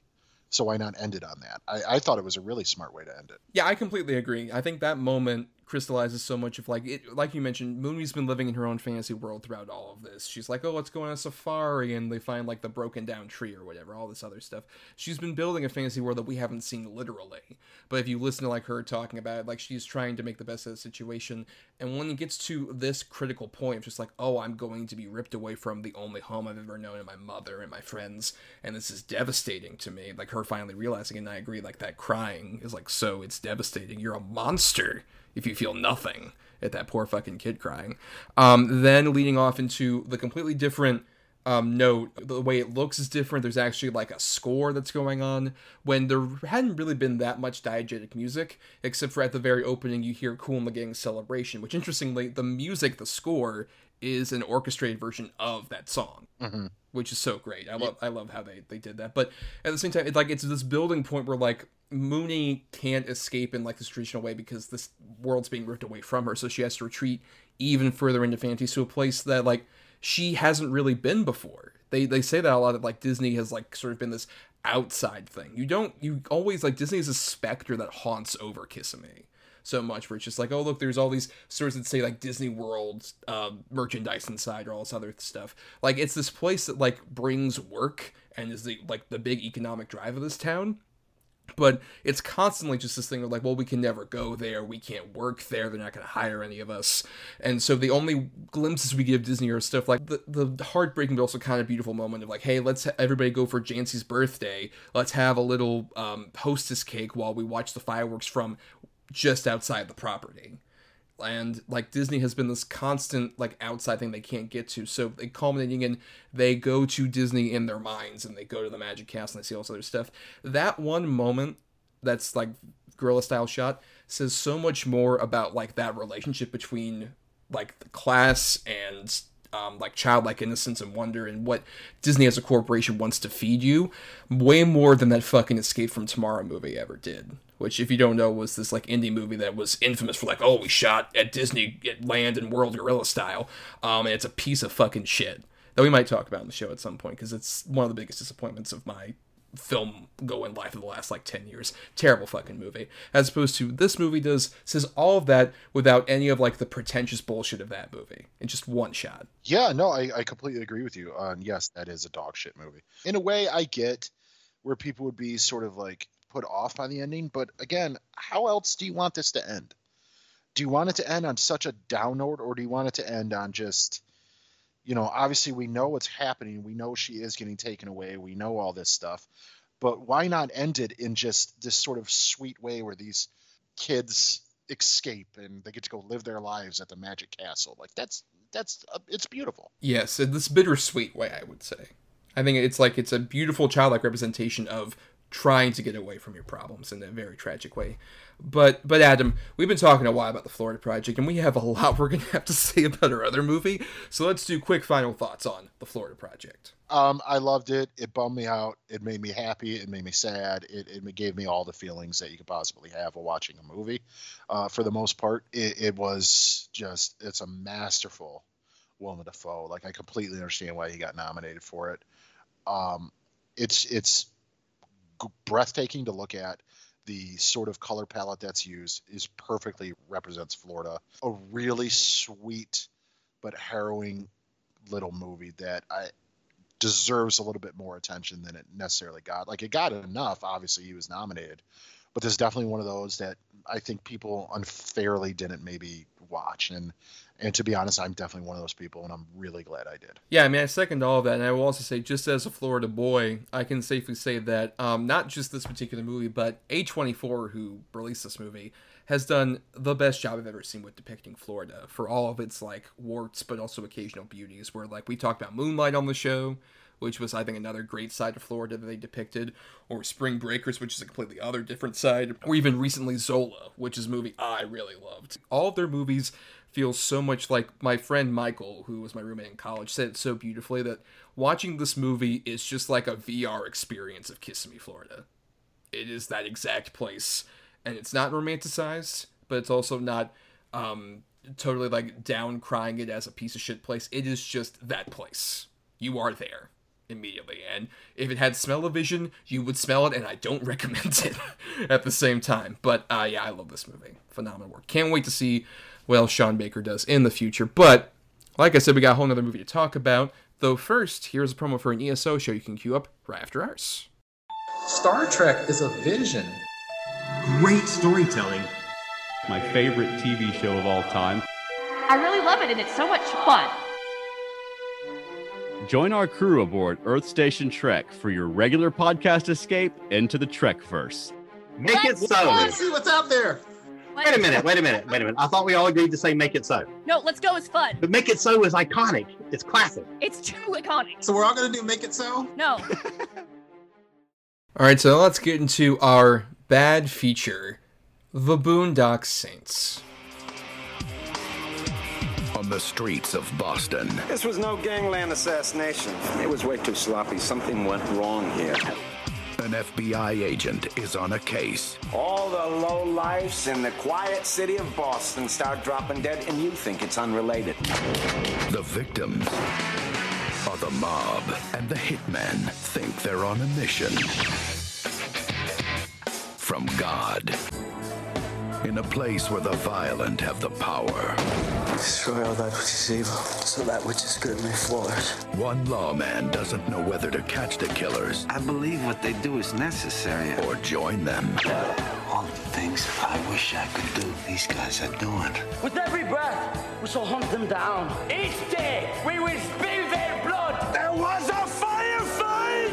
So why not end it on that? I, I thought it was a really smart way to end it. Yeah, I completely agree. I think that moment crystallizes so much of like it like you mentioned moonee's been living in her own fantasy world throughout all of this. She's like oh let's go on a safari and they find like the broken down tree or whatever all this other stuff. She's been building a fantasy world that we haven't seen literally. But if you listen to like her talking about it like she's trying to make the best of the situation. And when it gets to this critical point of just like oh i'm going to be ripped away from the only home i've ever known and my mother and my friends. And this is devastating to me. Like her finally realizing it, and i agree like that crying is like so it's devastating. You're a monster if you feel nothing at that poor fucking kid crying. Um, then leading off into the completely different um, note, the way it looks is different. There's actually like a score that's going on when there hadn't really been that much diegetic music, except for at the very opening you hear Kool and the Gang Celebration, which interestingly, the music, the score, is an orchestrated version of that song. Mhm. Which is so great. I love I love how they, they did that. But at the same time, it's like it's this building point where like Moonee can't escape in like this traditional way because this world's being ripped away from her, so she has to retreat even further into fantasy to a place that like she hasn't really been before. They they say that a lot that like Disney has like sort of been this outside thing. You don't you always like Disney is a specter that haunts over Kissimmee so much where it's just like oh look there's all these stores that say like disney world um, merchandise inside or all this other stuff. Like it's this place that like brings work and is the like the big economic drive of this town. But it's constantly just this thing of like well we can never go there. We can't work there. They're not going to hire any of us. And so the only glimpses we give of disney are stuff like the, the heartbreaking but also kind of beautiful moment of like hey let's ha- everybody go for jancey's birthday. Let's have a little um, hostess cake while we watch the fireworks from just outside the property and like Disney has been this constant like outside thing they can't get to. So they culminating in they go to Disney in their minds and they go to the Magic Castle and they see all this other stuff. That one moment that's like guerrilla style shot says so much more about like that relationship between like the class and um, like childlike innocence and wonder and what Disney as a corporation wants to feed you, way more than that fucking Escape from Tomorrow movie ever did. Which, if you don't know, was this like indie movie that was infamous for like, oh, we shot at Disney at Land and World Guerrilla style, um, and it's a piece of fucking shit that we might talk about in the show at some point because it's one of the biggest disappointments of my film going life of the last like 10 years. Terrible fucking movie. As opposed to this movie does says all of that without any of like the pretentious bullshit of that movie in just one shot. Yeah, no, I, I completely agree with you on yes, that is a dog shit movie. In a way, I get where people would be sort of like put off by the ending, but again, how else do you want this to end? Do you want it to end on such a down note, or do you want it to end on just, you know, obviously we know what's happening, we know she is getting taken away, we know all this stuff, but why not end it in just this sort of sweet way where these kids escape and they get to go live their lives at the magic castle? Like that's that's uh, it's beautiful. yes in this bittersweet way i would say i think it's like it's a beautiful childlike representation of trying to get away from your problems in a very tragic way but but adam we've been talking a while about the florida project and we have a lot we're gonna have to say about our other movie so let's do quick final thoughts on the florida project Um, I loved it. It bummed me out. It made me happy. It made me sad. It, it gave me all the feelings that you could possibly have while watching a movie. Uh, for the most part, it, it was just it's a masterful Willem Dafoe. Like I completely understand why he got nominated for it. Um, it's it's breathtaking to look at. The sort of color palette that's used is perfectly represents Florida. A really sweet but harrowing little movie that I deserves a little bit more attention than it necessarily got. Like it got enough. Obviously, he was nominated, but there's definitely one of those that I think people unfairly didn't maybe watch. And and to be honest, I'm definitely one of those people, and I'm really glad I did. Yeah, I mean, I second all of that, and I will also say, just as a Florida boy, I can safely say that um, not just this particular movie, but A24, who released this movie, has done the best job I've ever seen with depicting Florida for all of its like warts, but also occasional beauties. Where like we talked about Moonlight on the show, which was I think another great side of Florida that they depicted, or Spring Breakers, which is a completely other different side, or even recently Zola, which is a movie I really loved. All of their movies feel so much like my friend Michael, who was my roommate in college, said it so beautifully that watching this movie is just like a VR experience of Kissimmee, Florida. It is that exact place, and it's not romanticized, but it's also not um, totally like down crying it as a piece of shit place. It is just that place. You are there. Immediately. And if it had smell-o-vision, you would smell it, and I don't recommend it at the same time. But uh, yeah, I love this movie. Phenomenal work. Can't wait to see what else Sean Baker does in the future. But like I said, we got a whole nother movie to talk about. Though first, here's a promo for an ESO show you can queue up right after ours. Star Trek is a vision. Great storytelling. My favorite TV show of all time. I really love it, and it's so much fun. Join our crew aboard Earth Station Trek for your regular podcast escape into the Trekverse. Make Let's it so. Let's see what's out there. Wait a minute, wait a minute, wait a minute. I thought we all agreed to say make it so. No, let's go is fun. But make it so is iconic. It's classic. It's too iconic. So we're all gonna do make it so. No. All right, so let's get into our bad feature, The Boondock Saints. On the streets of Boston, This was no gangland assassination. It was way too sloppy. Something went wrong here. an FBI agent is on a case. All the low lifes in the quiet city of Boston start dropping dead, and you think it's unrelated. The victims are the mob, and the hitmen think they're on a mission from God. In a place where the violent have the power, Destroy all that which is evil, so that which is good may flourish. one lawman doesn't know whether to catch the killers I believe what they do is necessary. or join them. All the things I wish I could do, these guys are doing. With every breath, we shall hunt them down. Each day, we will spill their blood. There was a firefight!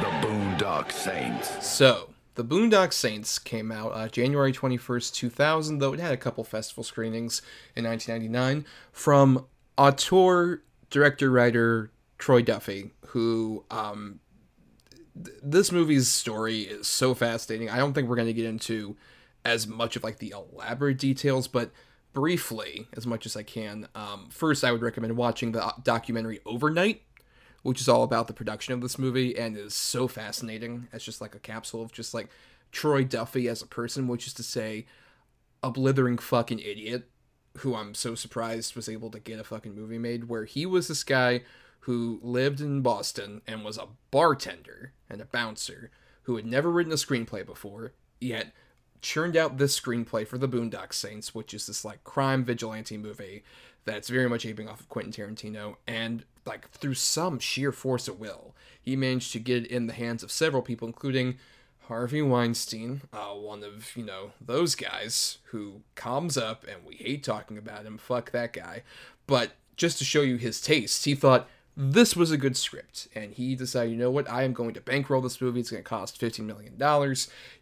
The Boondock Saints. So, The Boondock Saints came out uh, January 21st, 2000, though it had a couple festival screenings in 1999 from auteur, director, writer Troy Duffy, who um, th- this movie's story is so fascinating. I don't think we're going to get into as much of like the elaborate details, but briefly, as much as I can. Um, first, I would recommend watching the documentary Overnight, which is all about the production of this movie and is so fascinating. as just like a capsule of just like Troy Duffy as a person, which is to say, a blithering fucking idiot who I'm so surprised was able to get a fucking movie made where he was this guy who lived in Boston and was a bartender and a bouncer who had never written a screenplay before, yet churned out this screenplay for the Boondock Saints, which is this like crime vigilante movie that's very much aping off of Quentin Tarantino, and like through some sheer force of will, he managed to get it in the hands of several people, including Harvey Weinstein, uh, one of, you know, those guys who comes up and we hate talking about him. Fuck that guy. But just to show you his taste, he thought this was a good script. And he decided, you know what, I am going to bankroll this movie. It's going to cost $15 million.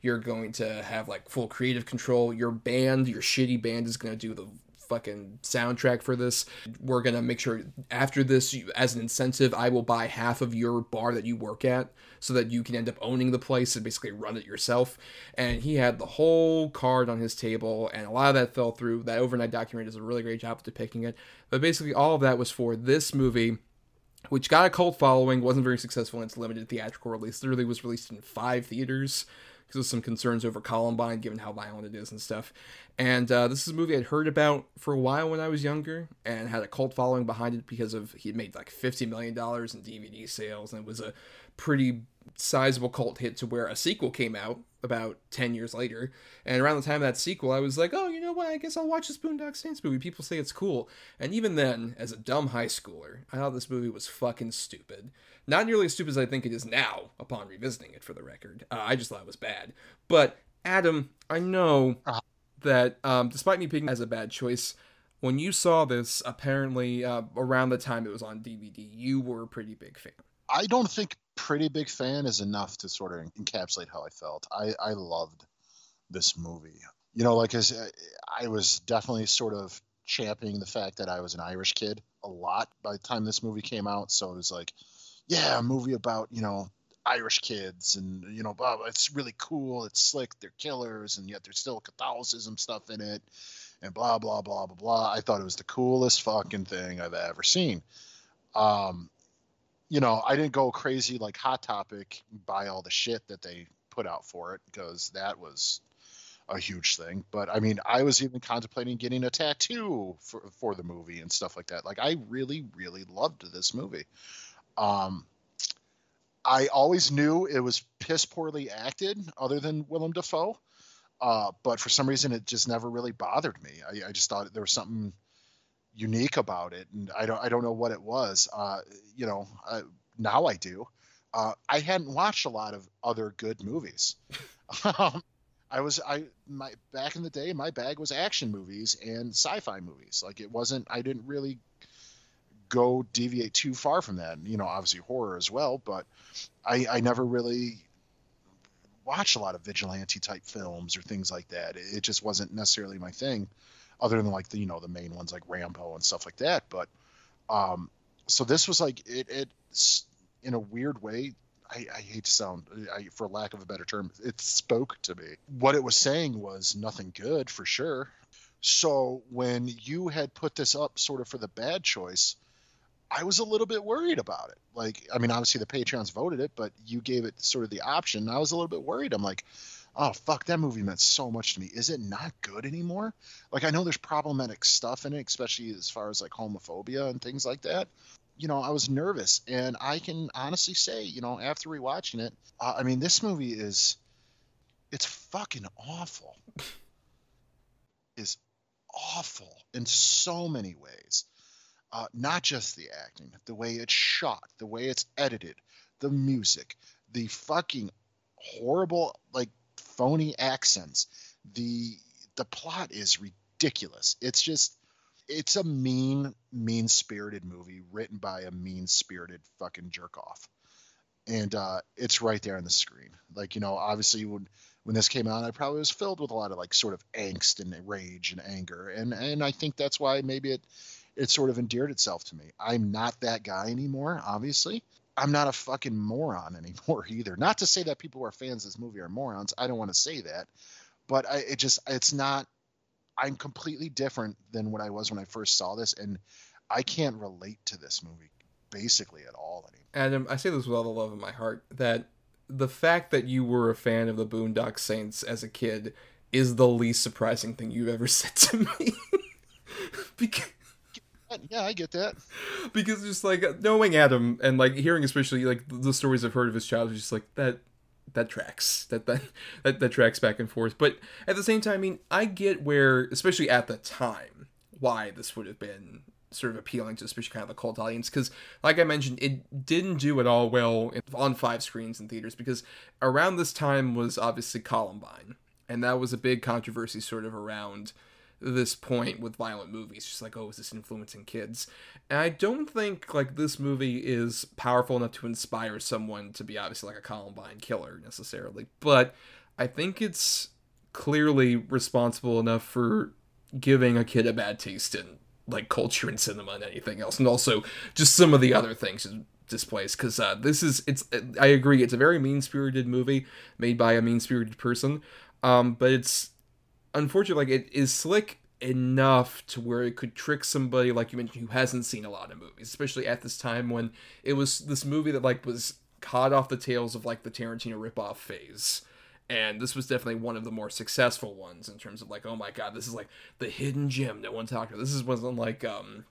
You're going to have like full creative control. Your band, your shitty band, is going to do the fucking soundtrack for this. We're gonna make sure after this, as an incentive, I will buy half of your bar that you work at, so that you can end up owning the place and basically run it yourself. And he had the whole card on his table, and a lot of that fell through. That overnight documentary does a really great job of depicting it. But basically, all of that was for this movie which got a cult following, wasn't very successful in its limited theatrical release. Literally was released in five theaters because of some concerns over Columbine, given how violent it is and stuff. And uh, this is a movie I'd heard about for a while when I was younger, and had a cult following behind it because of he made like fifty million dollars in DVD sales, and it was a pretty sizable cult hit to where a sequel came out about 10 years later. And around the time of that sequel i was like oh you know what? I guess i'll watch this boondock saints movie. People say it's cool. And even then as a dumb high schooler i thought this movie was fucking stupid not nearly as stupid as i think it is now upon revisiting it for the record uh, i just thought it was bad but adam i know that um, despite me picking as a bad choice when you saw this apparently uh, around the time it was on dvd you were a pretty big fan I don't think pretty big fan is enough to sort of encapsulate how I felt. I, I loved this movie. You know, like as I was definitely sort of championing the fact that I was an Irish kid a lot by the time this movie came out. So it was like, yeah, a movie about, you know, Irish kids and, you know, blah, blah, it's really cool. It's slick. They're killers. And yet there's still Catholicism stuff in it and blah, blah, blah, blah, blah. I thought it was the coolest fucking thing I've ever seen. Um, you know, I didn't go crazy like Hot Topic, buy all the shit that they put out for it because that was a huge thing. But I mean, I was even contemplating getting a tattoo for for the movie and stuff like that. Like I really, really loved this movie. Um, I always knew it was piss poorly acted, other than Willem Dafoe. Uh, but for some reason, it just never really bothered me. I, I just thought there was something unique about it, and I don't I don't know what it was. Uh, you know, now I do. Uh, I hadn't watched a lot of other good movies. um, I was I my back in the day, my bag was action movies and sci-fi movies. Like it wasn't. I didn't really go deviate too far from that. You know, obviously horror as well, but I I never really watched a lot of vigilante type films or things like that. It, just wasn't necessarily my thing, other than like the you know the main ones like Rambo and stuff like that. But um, so this was like it it in a weird way. I, I hate to sound, I, for lack of a better term, it spoke to me. What it was saying was nothing good for sure. So when you had put this up sort of for the bad choice, I was a little bit worried about it. Like, I mean, obviously the Patreons voted it, but you gave it sort of the option. I was a little bit worried. I'm like, oh fuck, that movie meant so much to me. Is it not good anymore? Like, I know there's problematic stuff in it, especially as far as like homophobia and things like that. You know, I was nervous, and I can honestly say, you know, after rewatching it, uh, I mean, this movie is, it's fucking awful. is awful in so many ways uh, not just the acting, the way it's shot, the way it's edited, the music, the fucking horrible like phony accents. The the plot is ridiculous. It's just it's a mean, mean spirited movie written by a mean spirited fucking jerk off. And uh, it's right there on the screen. Like, you know, obviously when when this came out, I probably was filled with a lot of like sort of angst and rage and anger. And and I think that's why maybe it it sort of endeared itself to me. I'm not that guy anymore, obviously. I'm not a fucking moron anymore either. Not to say that people who are fans of this movie are morons. I don't want to say that, but I, it just it's not. I'm completely different than what I was when I first saw this, and I can't relate to this movie basically at all anymore. Adam, I say this with all the love in my heart that the fact that you were a fan of the Boondock Saints as a kid is the least surprising thing you've ever said to me. because yeah, I get that. Because just like knowing Adam and like hearing especially like the stories I've heard of his childhood, just like that that tracks that, that that that tracks back and forth. But at the same time, I mean, I get where, especially at the time, why this would have been sort of appealing to especially kind of the cult audience because like i mentioned it didn't do at all well on five screens in theaters because around this time was obviously columbine and that was a big controversy sort of around this point with violent movies. Just like oh is this influencing kids? And i don't think like this movie is powerful enough to inspire someone to be obviously like a columbine killer necessarily. But i think it's clearly responsible enough for giving a kid a bad taste in like culture and cinema and anything else. And also just some of the other things displays. Because uh, this is it's i agree it's a very mean-spirited movie made by a mean-spirited person. Um, but it's unfortunately, like it is slick enough to where it could trick somebody like you mentioned who hasn't seen a lot of movies, especially at this time when it was this movie that like was caught off the tails of like the Tarantino ripoff phase. And this was definitely one of the more successful ones in terms of like, oh my god, this is like the hidden gem no one talked about. This is wasn't like um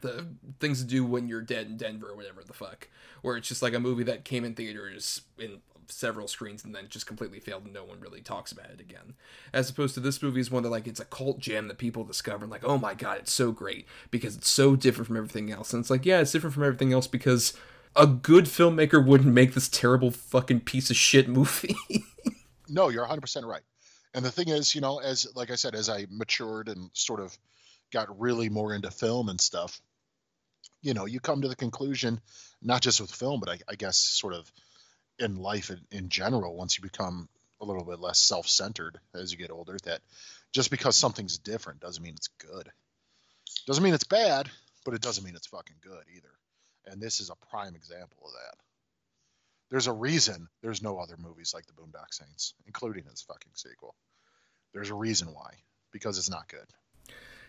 the things to do when you're dead in Denver or whatever the fuck, where it's just like a movie that came in theaters in several screens and then just completely failed and no one really talks about it again. As opposed to this movie is one that like it's a cult gem that people discover and like, oh my god, it's so great because it's so different from everything else. And it's like, yeah, it's different from everything else because a good filmmaker wouldn't make this terrible fucking piece of shit movie. no, you're 100% right. And the thing is, you know, as like I said, as I matured and sort of got really more into film and stuff, you know, you come to the conclusion, not just with film, but I, I guess sort of in life in, in general once you become a little bit less self-centered as you get older that just because something's different doesn't mean it's good. Doesn't mean it's bad but it doesn't mean it's fucking good either. And this is a prime example of that. There's a reason there's no other movies like the boondock saints including this fucking sequel. There's a reason why because it's not good.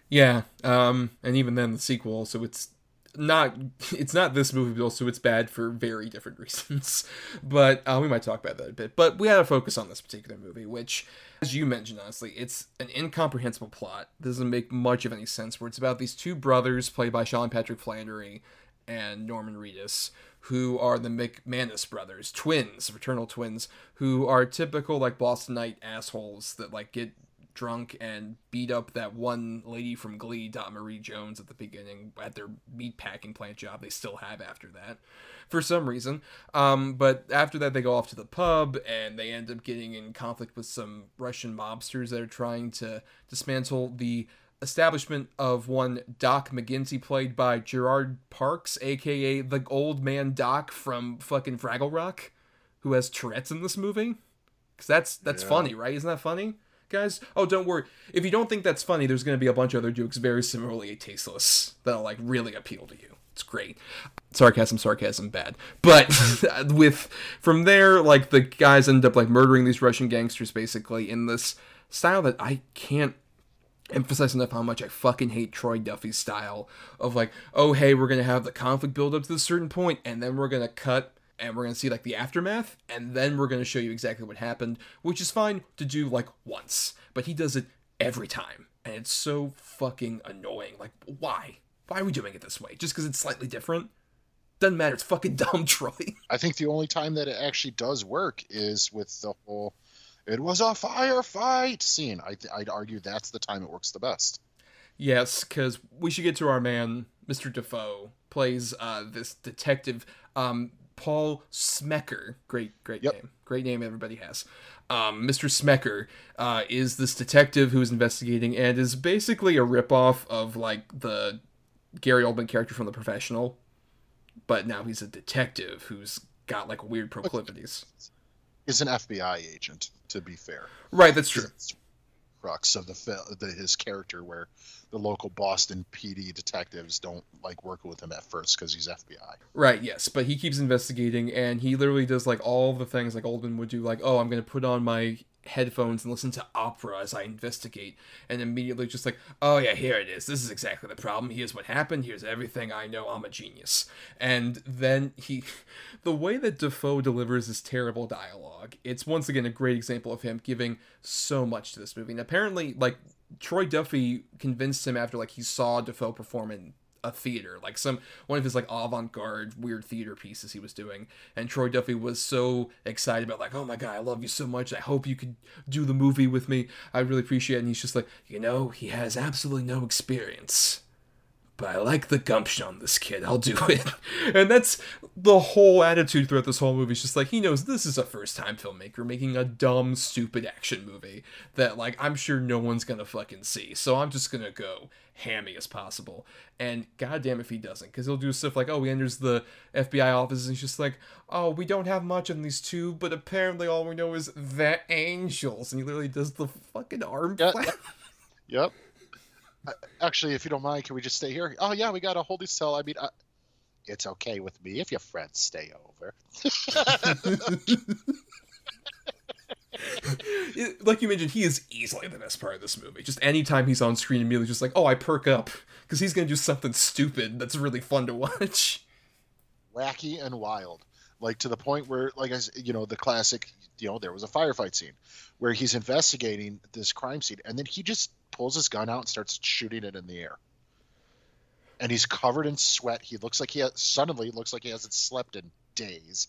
Yeah um and even then the sequel so it's not it's not this movie, but also it's bad for very different reasons. But uh, we might talk about that a bit. But we had to focus on this particular movie, which, as you mentioned, honestly, it's an incomprehensible plot. Doesn't make much of any sense. Where it's about these two brothers played by Sean Patrick Flanery and Norman Reedus, who are the McManus brothers, twins, fraternal twins, who are typical like Bostonite assholes that like get drunk and beat up that one lady from Glee, Dot Marie Jones, at the beginning at their meat packing plant job. They still have after that, for some reason. Um, but after that, they go off to the pub and they end up getting in conflict with some Russian mobsters that are trying to dismantle the establishment of one Doc McGinty, played by Gerard Parkes, aka the old man Doc from fucking Fraggle Rock, who has Tourette's in this movie. Because that's that's Yeah. funny, right? Isn't that funny, guys? Oh, don't worry. If you don't think that's funny, there's going to be a bunch of other jokes very similarly tasteless that'll like really appeal to you. It's great. Sarcasm, sarcasm, bad. But with from there, like the guys end up like murdering these Russian gangsters basically in this style that I can't emphasize enough how much I fucking hate Troy Duffy's style of like, oh hey, we're gonna have the conflict build up to a certain point, and then we're gonna cut and we're gonna see like the aftermath, and then we're gonna show you exactly what happened, which is fine to do like once, but he does it every time, and it's so fucking annoying. Like, why? Why are we doing it this way? Just because it's slightly different? Doesn't matter. It's fucking dumb, Troy. I think the only time that it actually does work is with the whole "it was a firefight" scene. I th- I'd argue that's the time it works the best. Yes, because we should get to our man, Mr. Dafoe, plays uh, this detective, um, Paul Smecker. Great, great name. Great name everybody has. Um, Mr. Smecker uh, is this detective who is investigating and is basically a ripoff of like the Gary Oldman character from The Professional, but now he's a detective who's got like weird proclivities. Is an FBI agent, to be fair. Right, that's true. Crux of the, the his character, where the local Boston PD detectives don't like working with him at first because he's FBI. Right, yes, but he keeps investigating and he literally does like all the things like Oldman would do, like, oh, I'm gonna put on my headphones and listen to opera as I investigate, and immediately just like, oh yeah, here it is. This is exactly the problem. Here's what happened. Here's everything I know. I'm a genius. And then he, the way that Dafoe delivers this terrible dialogue, it's once again a great example of him giving so much to this movie. And apparently, like Troy Duffy convinced him after like he saw Dafoe perform in a theater, like some one of his like avant-garde weird theater pieces he was doing. And Troy Duffy was so excited about like, oh my god, I love you so much. I hope you could do the movie with me. I really appreciate it. And he's just like, you know, he has absolutely no experience. But I like the gumption on this kid. I'll do it. and that's the whole attitude throughout this whole movie. It's just like he knows this is a first time filmmaker making a dumb, stupid action movie that like I'm sure no one's gonna fucking see. So I'm just gonna go hammy as possible. And goddamn if he doesn't, because he'll do stuff like, oh, he enters the FBI office and he's just like, oh, we don't have much on these two, but apparently all we know is the angels. And he literally does the fucking arm flap. Yep. Uh, Actually, if you don't mind, can we just stay here? Oh yeah, we got a holding cell. I mean, uh, it's okay with me if your friends stay over. Like you mentioned, he is easily the best part of this movie. Just anytime he's on screen, immediately just like, oh, I perk up because he's gonna do something stupid that's really fun to watch. wacky and wild like to the point where like i you know the classic you know there was a firefight scene where he's investigating this crime scene and then he just pulls his gun out and starts shooting it in the air and he's covered in sweat he looks like he has, suddenly looks like he hasn't slept in days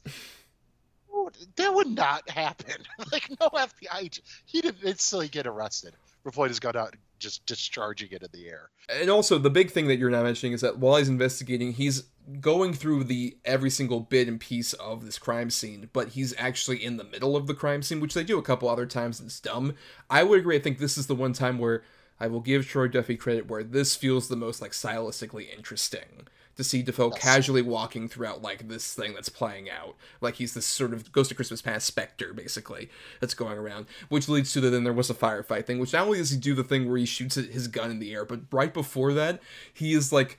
that would not happen like no fbi he didn't instantly get arrested for pulling his gun out and just discharging it in the air And also, the big thing that you're not mentioning is that while he's investigating, he's going through the every single bit and piece of this crime scene, but he's actually in the middle of the crime scene, which they do a couple other times. And it's dumb. I would agree. I think this is the one time where I will give Troy Duffy credit where this feels the most like stylistically interesting to see Dafoe casually walking throughout like this thing that's playing out. Like he's this sort of Ghost of Christmas Past specter, basically, that's going around. Which leads to the then there was a firefight thing, which not only does he do the thing where he shoots his gun in the air, but right before that, he is like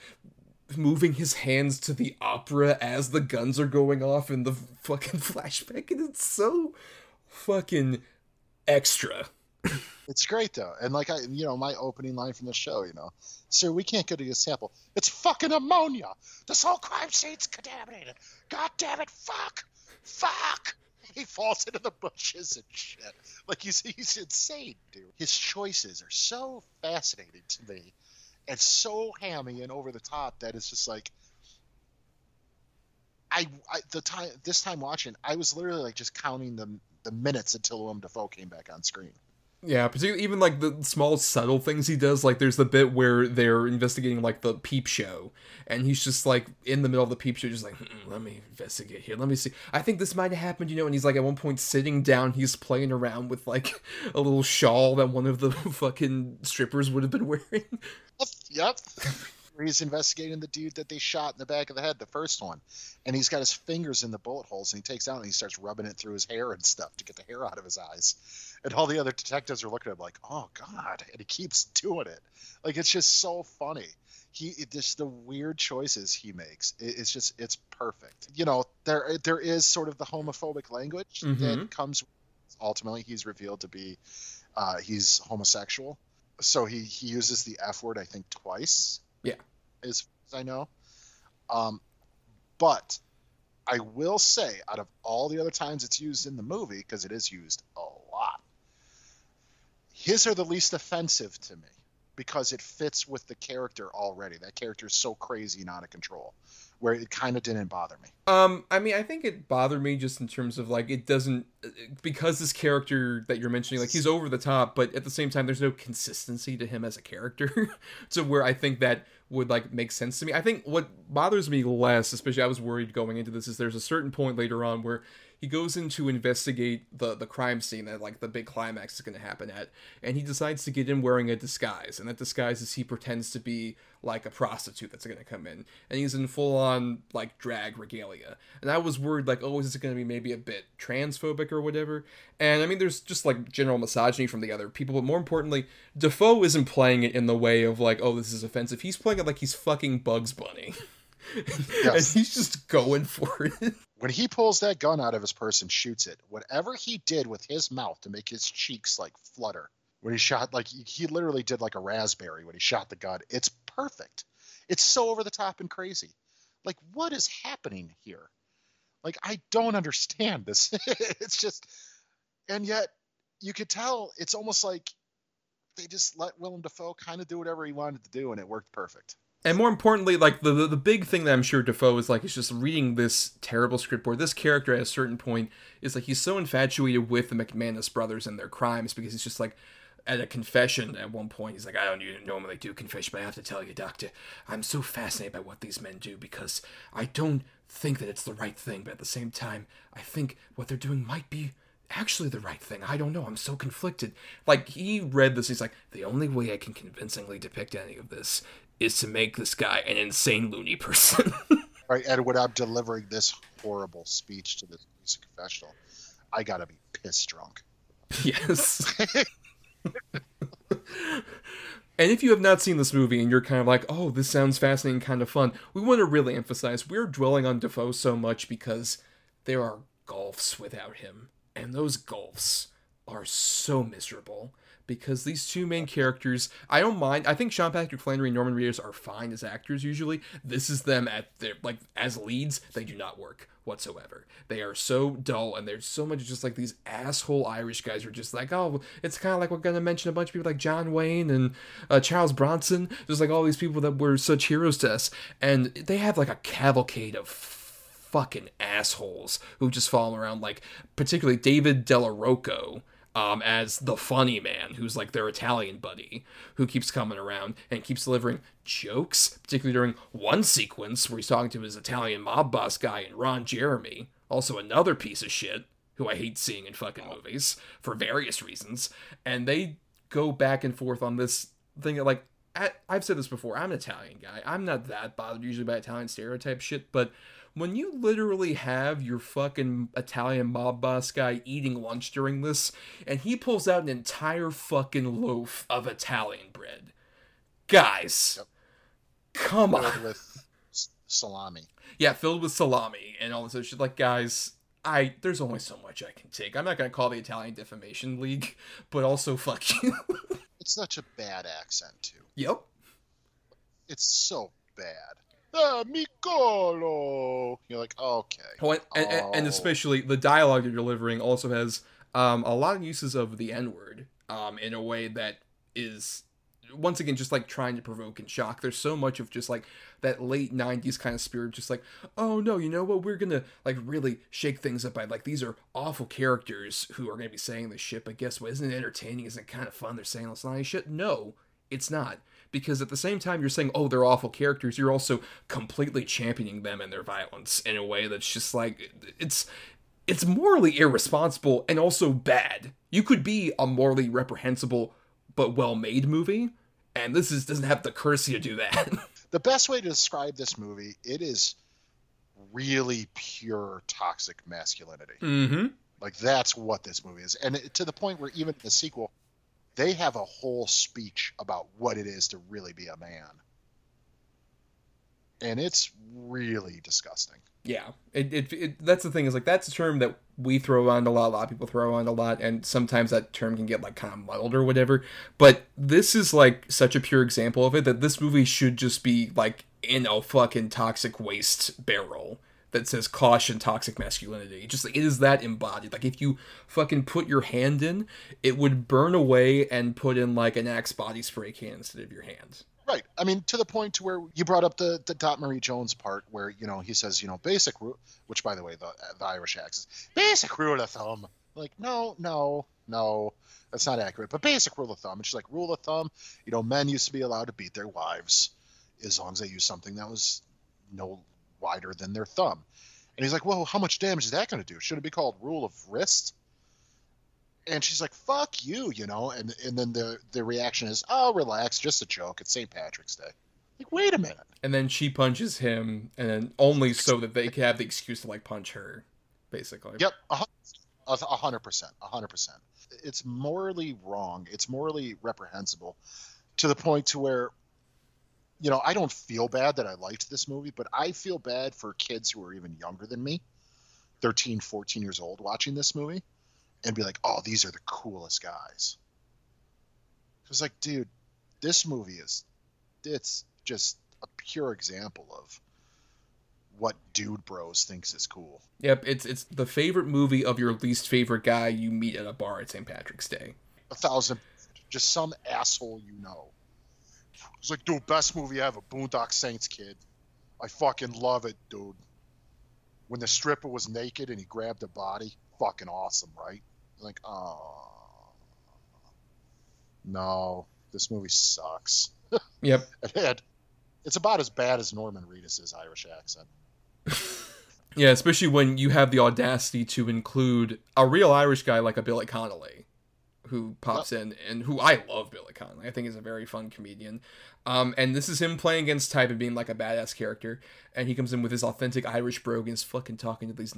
moving his hands to the opera as the guns are going off in the fucking flashback, and it's so fucking extra. It's great though, and like I, you know, my opening line from the show, you know, sir, we can't get a sample. It's fucking ammonia. This whole crime scene's contaminated. God damn it, fuck, fuck. He falls into the bushes and shit. Like he's he's insane, dude. His choices are so fascinating to me, and so hammy and over the top that it's just like. I, I the time this time watching, I was literally like just counting the the minutes until Willem Dafoe came back on screen. Yeah, particularly even like the small subtle things he does. Like there's the bit where they're investigating like the peep show, and he's just like in the middle of the peep show, just like, "Hmm, let me investigate here. Let me see. I think this might have happened, you know. And he's like at one point sitting down, he's playing around with like a little shawl that one of the fucking strippers would have been wearing. Yep. Where he's investigating the dude that they shot in the back of the head, the first one, and he's got his fingers in the bullet holes, and he takes out and he starts rubbing it through his hair and stuff to get the hair out of his eyes. And all the other detectives are looking at him like, "Oh God!" And he keeps doing it. Like it's just so funny. He it, just the weird choices he makes. It, it's just it's perfect. You know, there there is sort of the homophobic language Mhm. that comes. Ultimately, he's revealed to be uh, he's homosexual. So he he uses the F word I think twice Yeah. as as I know. Um, but I will say, out of all the other times it's used in the movie, because it is used a lot, his are the least offensive to me because it fits with the character already. That character is so crazy and out of control, where it kind of didn't bother me. Um, I mean, I think it bothered me just in terms of like it doesn't because this character that you're mentioning, like he's over the top, but at the same time, there's no consistency to him as a character. to where I think that would like make sense to me. I think what bothers me less, especially I was worried going into this, is there's a certain point later on where he goes in to investigate the the crime scene that like the big climax is going to happen at, and he decides to get in wearing a disguise, and that disguise is he pretends to be like a prostitute that's going to come in, and he's in full on like drag regalia, and I was worried like, oh, is this going to be maybe a bit transphobic or whatever? And I mean, there's just like general misogyny from the other people, but more importantly, Dafoe isn't playing it in the way of like, oh, this is offensive. He's playing it like he's fucking Bugs Bunny. and he's just going for it. When he pulls that gun out of his purse and shoots it, whatever he did with his mouth to make his cheeks like flutter when he shot, like he, literally did like a raspberry when he shot the gun. It's perfect. It's so over the top and crazy. Like, what is happening here? Like, I don't understand this. it's just, and yet you could tell it's almost like they just let Willem Dafoe kind of do whatever he wanted to do, and it worked perfect. And more importantly, like the, the the big thing that I'm sure Dafoe is like is just reading this terrible script where this character at a certain point is like he's so infatuated with the McManus brothers and their crimes because he's just like at a confession at one point he's like I don't even normally do confession but I have to tell you doctor I'm so fascinated by what these men do because I don't think that it's the right thing but at the same time I think what they're doing might be actually the right thing. I don't know. I'm so conflicted. Like he read this, he's like, the only way I can convincingly depict any of this is to make this guy an insane loony person. right, and when I'm delivering this horrible speech to this music confessional, I gotta be pissed drunk. yes. And if you have not seen this movie and you're kind of like, oh, this sounds fascinating, kind of fun, we want to really emphasize we're dwelling on Dafoe so much because there are gulfs without him. And those gulfs are so miserable because these two main characters, I don't mind. I think Sean Patrick Flanery and Norman Reedus are fine as actors usually. This is them at their like as leads, they do not work whatsoever. They are so dull and there's so much just like these asshole Irish guys who are just like, oh, it's kind of like we're gonna mention a bunch of people like John Wayne and uh, Charles Bronson. There's like all these people that were such heroes to us, and they have like a cavalcade of fucking assholes who just follow around like particularly David Della Rocco um, as the funny man, who's like their Italian buddy, who keeps coming around and keeps delivering jokes, particularly during one sequence where he's talking to his Italian mob boss guy and Ron Jeremy, also another piece of shit who I hate seeing in fucking movies for various reasons, and they go back and forth on this thing that like I, I've said this before. I'm an Italian guy. I'm not that bothered usually by Italian stereotype shit, but when you literally have your fucking Italian mob boss guy eating lunch during this, and he pulls out an entire fucking loaf of Italian bread, guys, come on. with salami. Yeah, filled with salami and all this other shit. Like, guys, I there's only so much I can take. I'm not gonna call the Italian Defamation League, but also fuck you. It's such a bad accent too. yep. It's so bad. Ah, Micolo. You're like, okay. Oh, and, and, and- and Oh. especially the dialogue you're delivering also has um, a lot of uses of the N word um, in a way that is once again just like trying to provoke and shock. There's so much of just like that late '90s kind of spirit, just like, oh no, you know what? We're gonna like really shake things up by like these are awful characters who are gonna be saying this shit. But guess what? Isn't it entertaining? Isn't it kind of fun? They're saying this nice shit. No, it's not. Because at the same time you're saying, oh, they're awful characters, you're also completely championing them and their violence in a way that's just like it's it's morally irresponsible and also bad. You could be a morally reprehensible but well-made movie, and this is doesn't have the courtesy to do that. the best way to describe this movie, it is really pure toxic masculinity. mm-hmm. Like that's what this movie is, and it, to the point where even the sequel, they have a whole speech about what it is to really be a man, and it's really disgusting. Yeah, it, it, it that's the thing is like that's a term that we throw around a lot. A lot of people throw around a lot, and sometimes that term can get like kind of muddled or whatever. But this is like such a pure example of it that this movie should just be like in a fucking toxic waste barrel that says caution toxic masculinity. Just like it is that embodied. Like if you fucking put your hand in, it would burn away and put in like an Axe body spray can instead of your hand. Right. I mean, to the point to where you brought up the the Dot Marie Jones part, where you know he says, you know, basic rule, which by the way, the the Irish accent, basic rule of thumb. Like, no, no, no, that's not accurate. But basic rule of thumb. And she's like, rule of thumb. You know, men used to be allowed to beat their wives as long as they used something that was no wider than their thumb. And he's like, well, how much damage is that going to do? Should it be called rule of wrist? And she's like, "Fuck you," you know, and and then the the reaction is, "Oh, relax, just a joke. It's St. Patrick's Day." Like, wait a minute. And then she punches him, and then only so that they can have the excuse to like punch her, basically. Yep, a hun- a a hundred percent, a hundred percent. It's morally wrong. It's morally reprehensible, to the point to where, you know, I don't feel bad that I liked this movie, but I feel bad for kids who are even younger than me, 13, 14 years old, watching this movie, and be like, "Oh, these are the coolest guys." It's like, dude, this movie is, it's just a pure example of what dude bros thinks is cool. Yep, it's it's the favorite movie of your least favorite guy you meet at a bar at St. Patrick's Day. a thousand, just some asshole you know. It's like, dude, best movie ever, Boondock Saints, kid. I fucking love it, dude. When the stripper was naked and he grabbed the body, fucking awesome, right? Like, oh, no, this movie sucks. Yep. It had, it's about as bad as Norman Reedus' Irish accent. Yeah, especially when you have the audacity to include a real Irish guy like a Billy Connolly, who pops in and who I love Billy Connolly. I think he's a very fun comedian. Um, and this is him playing against type and being like a badass character. And he comes in with his authentic Irish brogue and is fucking talking to these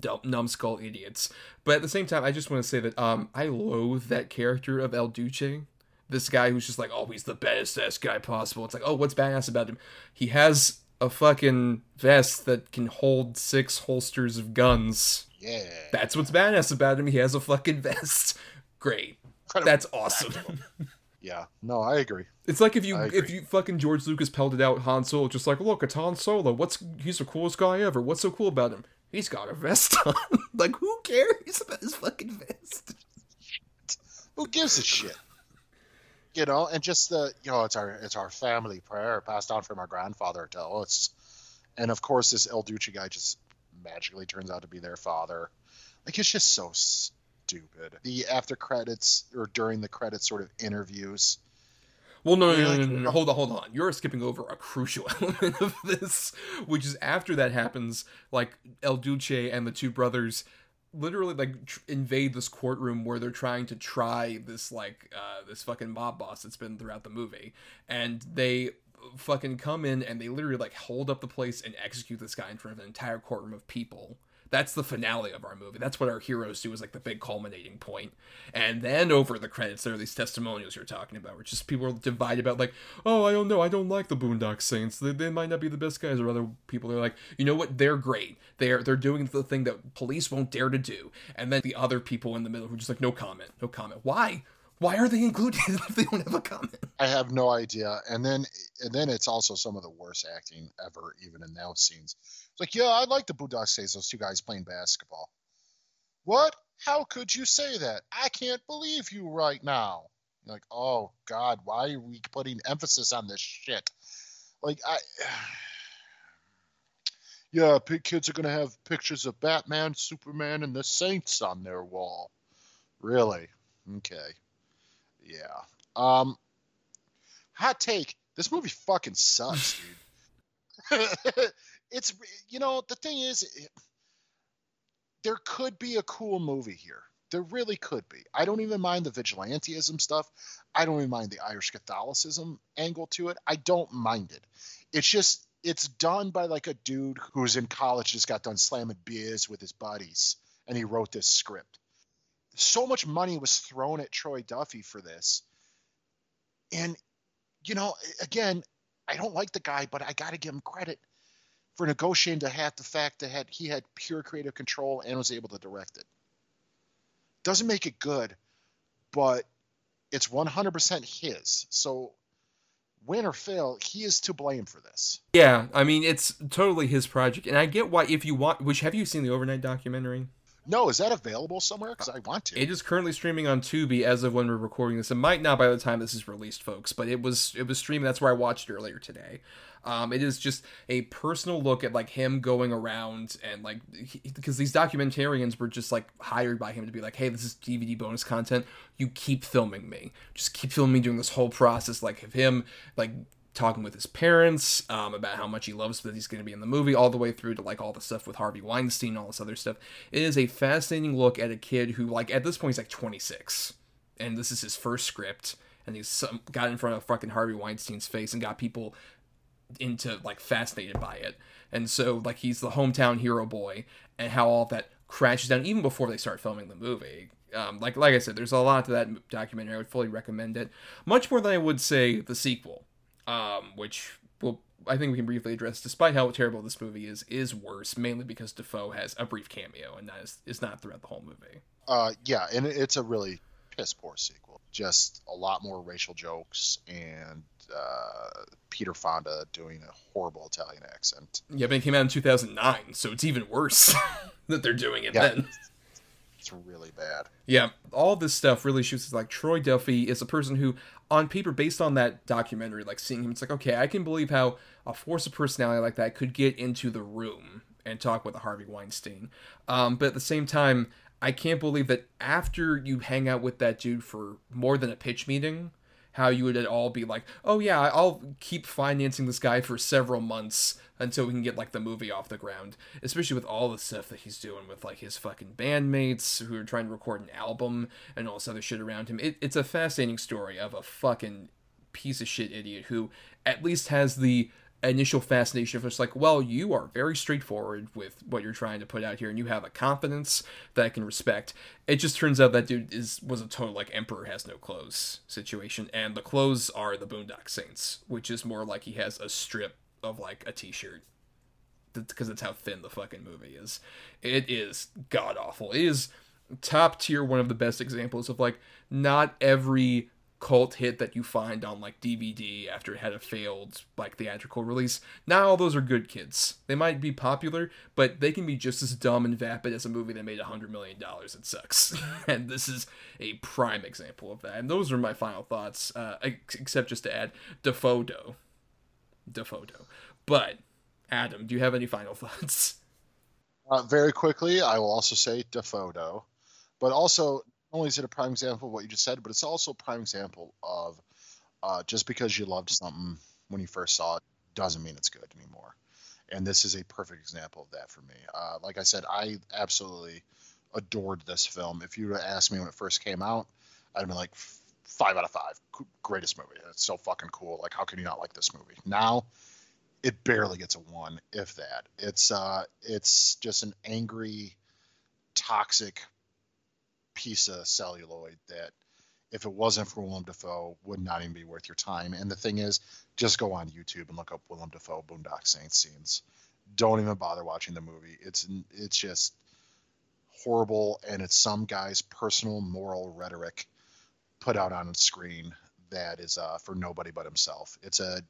dumb, numbskull idiots. But at the same time, I just want to say that um, I loathe that character of El Duce. This guy who's just like, oh, he's the baddest ass guy possible. It's like, oh, what's badass about him? He has a fucking vest that can hold six holsters of guns. Yeah. That's what's badass about him. He has a fucking vest. Great. That's awesome. Yeah, no, I agree. It's like if you if you fucking George Lucas pelted out Han Solo, just like, look, it's Han Solo. What's he's the coolest guy ever. What's so cool about him? He's got a vest on. like, who cares about his fucking vest? Who gives a shit? You know, and just the you know, it's our it's our family prayer passed on from our grandfather to us, and of course this El Duce guy just magically turns out to be their father. Like it's just so stupid. The after credits or during the credits sort of interviews. Well, no, no, no, no, no, no, hold on, hold on. You're skipping over a crucial element of this, which is after that happens, like El Duce and the two brothers literally like tr- invade this courtroom where they're trying to try this like uh this fucking mob boss that's been throughout the movie, and they fucking come in and they literally like hold up the place and execute this guy in front of an entire courtroom of people That's the finale of our movie. That's what our heroes do is like the big culminating point. And then over the credits, there are these testimonials you're talking about, which just people are divided about like, oh, I don't know, I don't like the Boondock Saints. They, they might not be the best guys, or other people are like, you know what, they're great. They're they're doing the thing that police won't dare to do. And then the other people in the middle who are just like, no comment, no comment. Why? Why are they included if they don't have a comment? I have no idea. And then and then it's also some of the worst acting ever, even in those scenes. It's like, yeah, I like the Boondock Saints, those two guys playing basketball. What? How could you say that? I can't believe you right now. You're like, oh God, why are we putting emphasis on this shit? Like I Yeah, kids are gonna have pictures of Batman, Superman, and the Saints on their wall. Really? Okay. Yeah. Um hot take, this movie fucking sucks, dude. it's you know, the thing is it- there could be a cool movie here. There really could be. I don't even mind the vigilanteism stuff. I don't even mind the Irish Catholicism angle to it. I don't mind it. It's just it's done by like a dude who's in college just got done slamming beers with his buddies and he wrote this script. So much money was thrown at Troy Duffy for this. And you know, again, I don't like the guy, but I got to give him credit for negotiating to have the fact that he had pure creative control and was able to direct it. Doesn't make it good, but it's 100% his. So, win or fail, he is to blame for this. Yeah, I mean it's totally his project, and I get why. If you want, which have you seen the overnight documentary? No, is that available somewhere? Because I want to. It is currently streaming on Tubi as of when we're recording this. It might not by the time this is released, folks, but it was it was streaming. That's where I watched it earlier today. Um, it is just a personal look at like him going around and like because these documentarians were just like hired by him to be like, hey, this is DVD bonus content. You keep filming me. Just keep filming me during this whole process, like of him like talking with his parents um, about how much he loves that he's going to be in the movie, all the way through to like all the stuff with Harvey Weinstein, all this other stuff. It is a fascinating look at a kid who, like, at this point, he's like 26, and this is his first script, and he's some, got in front of fucking Harvey Weinstein's face and got people into like fascinated by it. And so like he's the hometown hero boy, and how all that crashes down even before they start filming the movie. Um, like like I said, there's a lot to that documentary. I would fully recommend it, much more than I would say the sequel, um, which will I think we can briefly address. Despite how terrible this movie is, is worse mainly because Dafoe has a brief cameo, and that is is not throughout the whole movie. Uh, yeah, and it's a really piss poor sequel. Just a lot more racial jokes and uh, Peter Fonda doing a horrible Italian accent. Yeah, but it came out in 2009, so it's even worse that they're doing it Yeah. then. It's really bad. Yeah, all this stuff really shoots like Troy Duffy is a person who, on paper, based on that documentary, like seeing him, it's like, okay, I can believe how a force of personality like that could get into the room and talk with a Harvey Weinstein. Um, but at the same time, I can't believe that after you hang out with that dude for more than a pitch meeting, how you would at all be like, oh yeah, I'll keep financing this guy for several months until we can get like the movie off the ground. Especially with all the stuff that he's doing with like his fucking bandmates who are trying to record an album and all this other shit around him. It, it's a fascinating story of a fucking piece of shit idiot who at least has the initial fascination of just like, well, you are very straightforward with what you're trying to put out here, and you have a confidence that I can respect. It just turns out that dude is was a total like emperor has no clothes situation, and the clothes are the Boondock Saints, which is more like he has a strip of like a t-shirt because that's how thin the fucking movie is. It is god awful. It is top tier one of the best examples of like not every cult hit that you find on like DVD after it had a failed like theatrical release. Not all those are good kids. They might be popular, but they can be just as dumb and vapid as a movie that made a hundred million dollars. It sucks, and this is a prime example of that. And those are my final thoughts. Uh, except just to add, Defodo, Defodo. But Adam, do you have any final thoughts? Uh, very quickly, I will also say DeFoto, but also not only is it a prime example of what you just said, but it's also a prime example of uh, just because you loved something when you first saw it doesn't mean it's good anymore. And this is a perfect example of that for me. Uh, like I said, I absolutely adored this film. If you would have asked me when it first came out, I'd have been like five out of five. Greatest movie. It's so fucking cool. Like, how can you not like this movie? Now, it barely gets a one, if that. It's uh, it's just an angry, toxic piece of celluloid that, if it wasn't for Willem Dafoe, would not even be worth your time. And the thing is, just go on YouTube and look up Willem Dafoe Boondock Saints scenes. Don't even bother watching the movie. It's it's just horrible, and it's some guy's personal moral rhetoric put out on a screen that is uh, for nobody but himself. It's a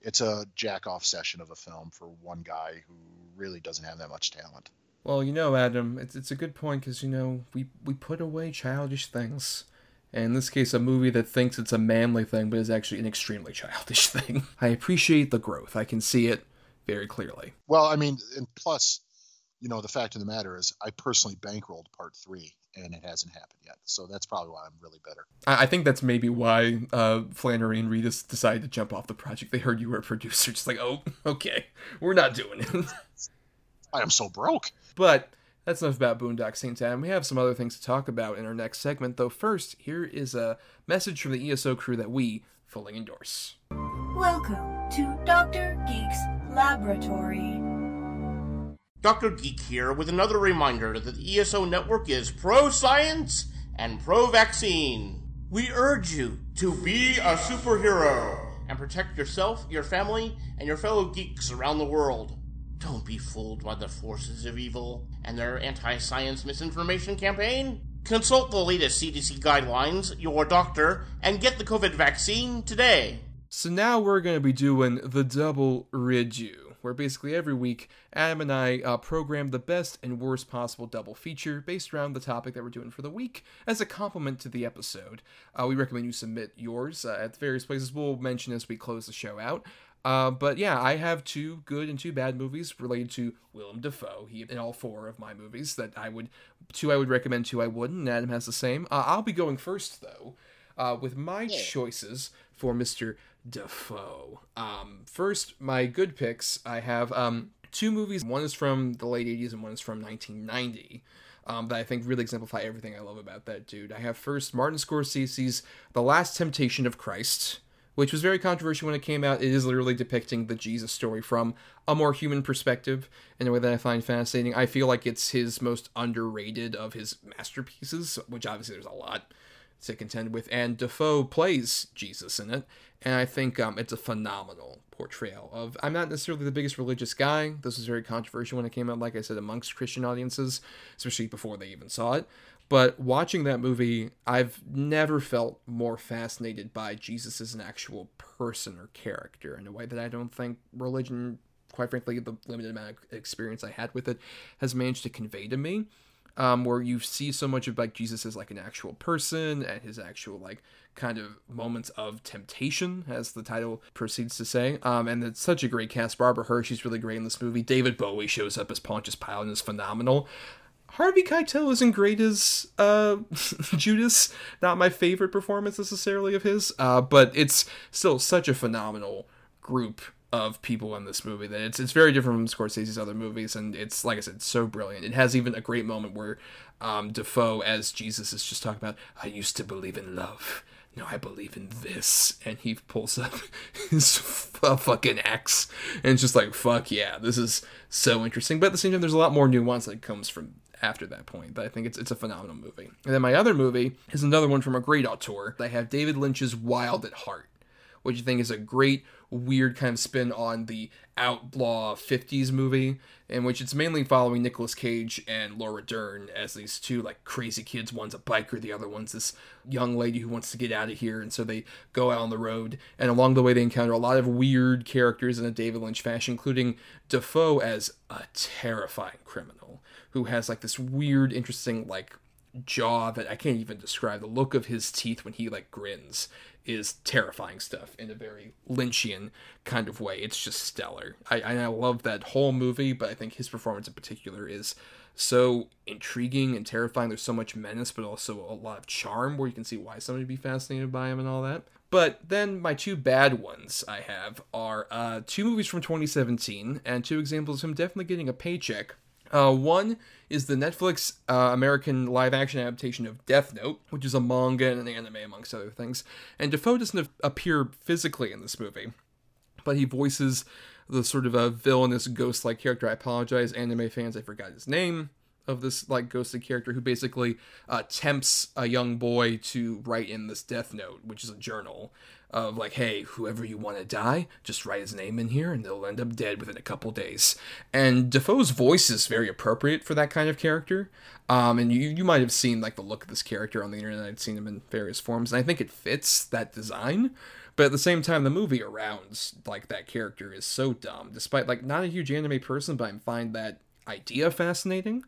it's a jack off session of a film for one guy who really doesn't have that much talent. Well, you know, Adam, it's it's a good point because you know we we put away childish things. And in this case, a movie that thinks it's a manly thing, but is actually an extremely childish thing. I appreciate the growth. I can see it very clearly. Well, I mean, and plus, you know, the fact of the matter is, I personally bankrolled part three, and it hasn't happened yet. So that's probably why I'm really bitter. I, I think that's maybe why uh, Flanery and Reedus decided to jump off the project. They heard you were a producer, just like, oh, okay, we're not doing it. I am so broke. But that's enough about Boondock Saints, Adam. We have some other things to talk about in our next segment, though. First, here is a message from the ESO crew that we fully endorse. Welcome to Dr. Geek's Laboratory. Dr. Geek here with another reminder that the ESO network is pro science and pro vaccine. We urge you to be a superhero and protect yourself, your family, and your fellow geeks around the world. Don't be fooled by the forces of evil and their anti science misinformation campaign. Consult the latest CDC guidelines, your doctor, and get the COVID vaccine today. So now we're going to be doing the double redo, where basically every week Adam and I uh, program the best and worst possible double feature based around the topic that we're doing for the week as a compliment to the episode. Uh, we recommend you submit yours uh, at various places. We'll mention as we close the show out. Uh, but yeah, I have two good and two bad movies related to Willem Dafoe. He in all four of my movies that I would two I would recommend, two I wouldn't. And Adam has the same. Uh, I'll be going first though, uh, with my choices for Mister Dafoe. Um, first, my good picks. I have um, two movies. One is from the late '80s and one is from 1990. Um, that I think really exemplify everything I love about that dude. I have first Martin Scorsese's The Last Temptation of Christ which was very controversial when it came out. It is literally depicting the Jesus story from a more human perspective in a way that I find fascinating. I feel like it's his most underrated of his masterpieces, which obviously there's a lot to contend with. And Dafoe plays Jesus in it, and I think um, it's a phenomenal portrayal of. I'm not necessarily the biggest religious guy. This was very controversial when it came out, like I said, amongst Christian audiences, especially before they even saw it. But watching that movie, I've never felt more fascinated by Jesus as an actual person or character in a way that I don't think religion, quite frankly, the limited amount of experience I had with it, has managed to convey to me. Um, where you see so much of like Jesus as like an actual person and his actual like kind of moments of temptation, as the title proceeds to say. Um, and it's such a great cast. Barbara Hershey's really great in this movie. David Bowie shows up as Pontius Pilate and is phenomenal. Harvey Keitel isn't great as uh, Judas. Not my favorite performance necessarily of his, uh, but it's still such a phenomenal group of people in this movie that it's it's very different from Scorsese's other movies, and it's like I said, so brilliant. It has even a great moment where um, Dafoe, as Jesus, is just talking about, "I used to believe in love." No, I believe in this. And he pulls up his f- fucking axe. And it's just like, fuck yeah, this is so interesting. But at the same time, there's a lot more nuance that comes from after that point. But I think it's it's a phenomenal movie. And then my other movie is another one from a great auteur. I have David Lynch's Wild at Heart, which I think is a great weird kind of spin on the outlaw 50s movie in which it's mainly following Nicolas Cage and Laura Dern as these two like crazy kids. One's a biker the other one's this young lady who wants to get out of here and so they go out on the road. And along the way they encounter a lot of weird characters in a David Lynch fashion including Dafoe as a terrifying criminal who has like this weird interesting like jaw that I can't even describe the look of his teeth when he like grins is terrifying stuff in a very Lynchian kind of way. It's just stellar. I, I love that whole movie, but I think his performance in particular is so intriguing and terrifying. There's so much menace, but also a lot of charm where you can see why somebody would be fascinated by him and all that. But then my two bad ones I have are uh, two movies from 2017 and two examples of him definitely getting a paycheck. Uh, one is the Netflix uh, American live action adaptation of Death Note, which is a manga and an anime, amongst other things. And Dafoe doesn't appear physically in this movie, but he voices the sort of a villainous ghost-like character. I apologize, anime fans, I forgot his name of this like ghostly character who basically uh, tempts a young boy to write in this death note, which is a journal of like, hey, whoever you want to die, just write his name in here, and they'll end up dead within a couple days. And Dafoe's voice is very appropriate for that kind of character. Um, and you you might have seen like the look of this character on the internet. I'd seen him in various forms, and I think it fits that design. But at the same time, the movie around like that character is so dumb. Despite like not a huge anime person, but I find that idea fascinating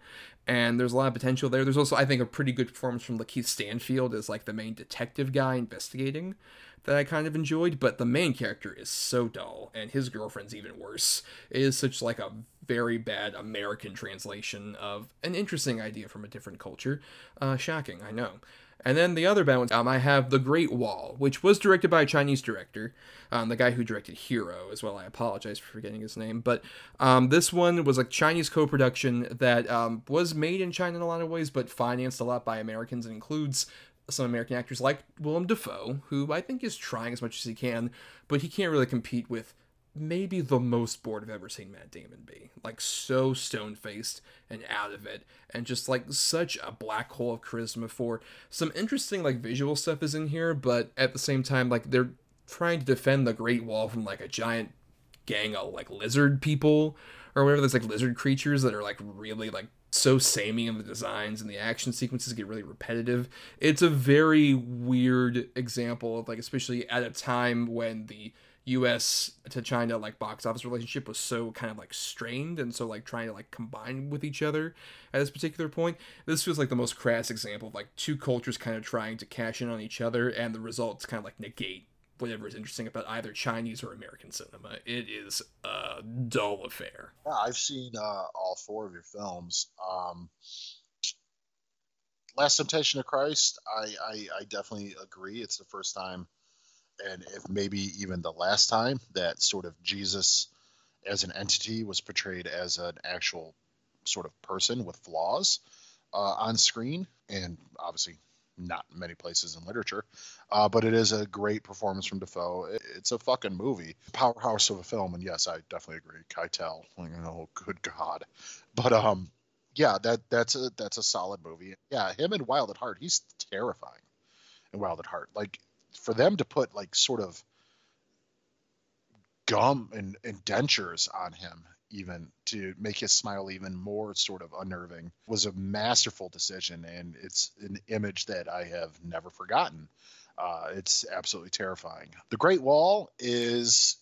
and there's a lot of potential there there's also i think a pretty good performance from lakeith stanfield as like the main detective guy investigating that i kind of enjoyed but the main character is so dull and his girlfriend's even worse. It is such like a very bad american translation of an interesting idea from a different culture. Uh, shocking i know. And then the other bad ones, um, I have The Great Wall, which was directed by a Chinese director, um, the guy who directed Hero as well. I apologize for forgetting his name, but um, this one was a Chinese co-production that um, was made in China in a lot of ways, but financed a lot by Americans and includes some American actors like Willem Dafoe, who I think is trying as much as he can, but he can't really compete with maybe the most bored I've ever seen Matt Damon be. Like so stone faced and out of it, and just like such a black hole of charisma for some interesting like visual stuff is in here, but at the same time, like they're trying to defend the Great Wall from like a giant gang of like lizard people or whatever. There's like lizard creatures that are like really like so samey in the designs and the action sequences get really repetitive. It's a very weird example of like especially at a time when the US to China like box office relationship was so kind of like strained and so like trying to like combine with each other at this particular point. This feels like the most crass example of like two cultures kind of trying to cash in on each other and the results kind of like negate whatever is interesting about either Chinese or American cinema. It is a dull affair. Yeah, I've seen uh, all four of your films. Um, Last Temptation of Christ, I, I, I definitely agree. It's the first time and if maybe even the last time that sort of Jesus as an entity was portrayed as an actual sort of person with flaws uh, on screen, and obviously not many places in literature. Uh, but it is a great performance from Dafoe. It's a fucking movie, powerhouse of a film, and yes, I definitely agree. Keitel, you know, good God, but um, yeah, that that's a that's a solid movie. Yeah, him and Wild at Heart, he's terrifying in Wild at Heart. Like for them to put like sort of gum and, and dentures on him even to make his smile even more sort of unnerving was a masterful decision and it's an image that i have never forgotten uh, it's absolutely terrifying the great wall is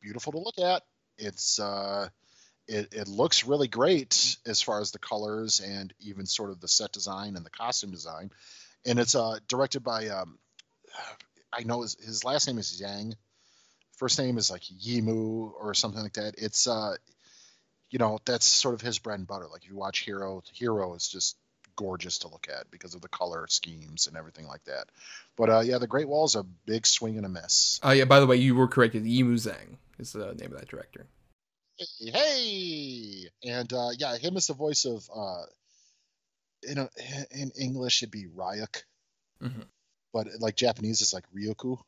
beautiful to look at it's uh, it, it looks really great as far as the colors and even sort of the set design and the costume design and it's uh, directed by um, I know his, his last name is Yang. First name is like Yimu or something like that. It's uh, you know, that's sort of his bread and butter. Like if you watch Hero, Hero is just gorgeous to look at because of the color schemes and everything like that. But uh, yeah, the Great Wall is a big swing and a miss. Oh yeah, by the way, you were corrected. Yimou Zhang is the name of that director. Hey, hey! and uh, yeah, him is the voice of uh, in a, in English it'd be Ryuk. Mm-hmm but like Japanese is like Ryoku.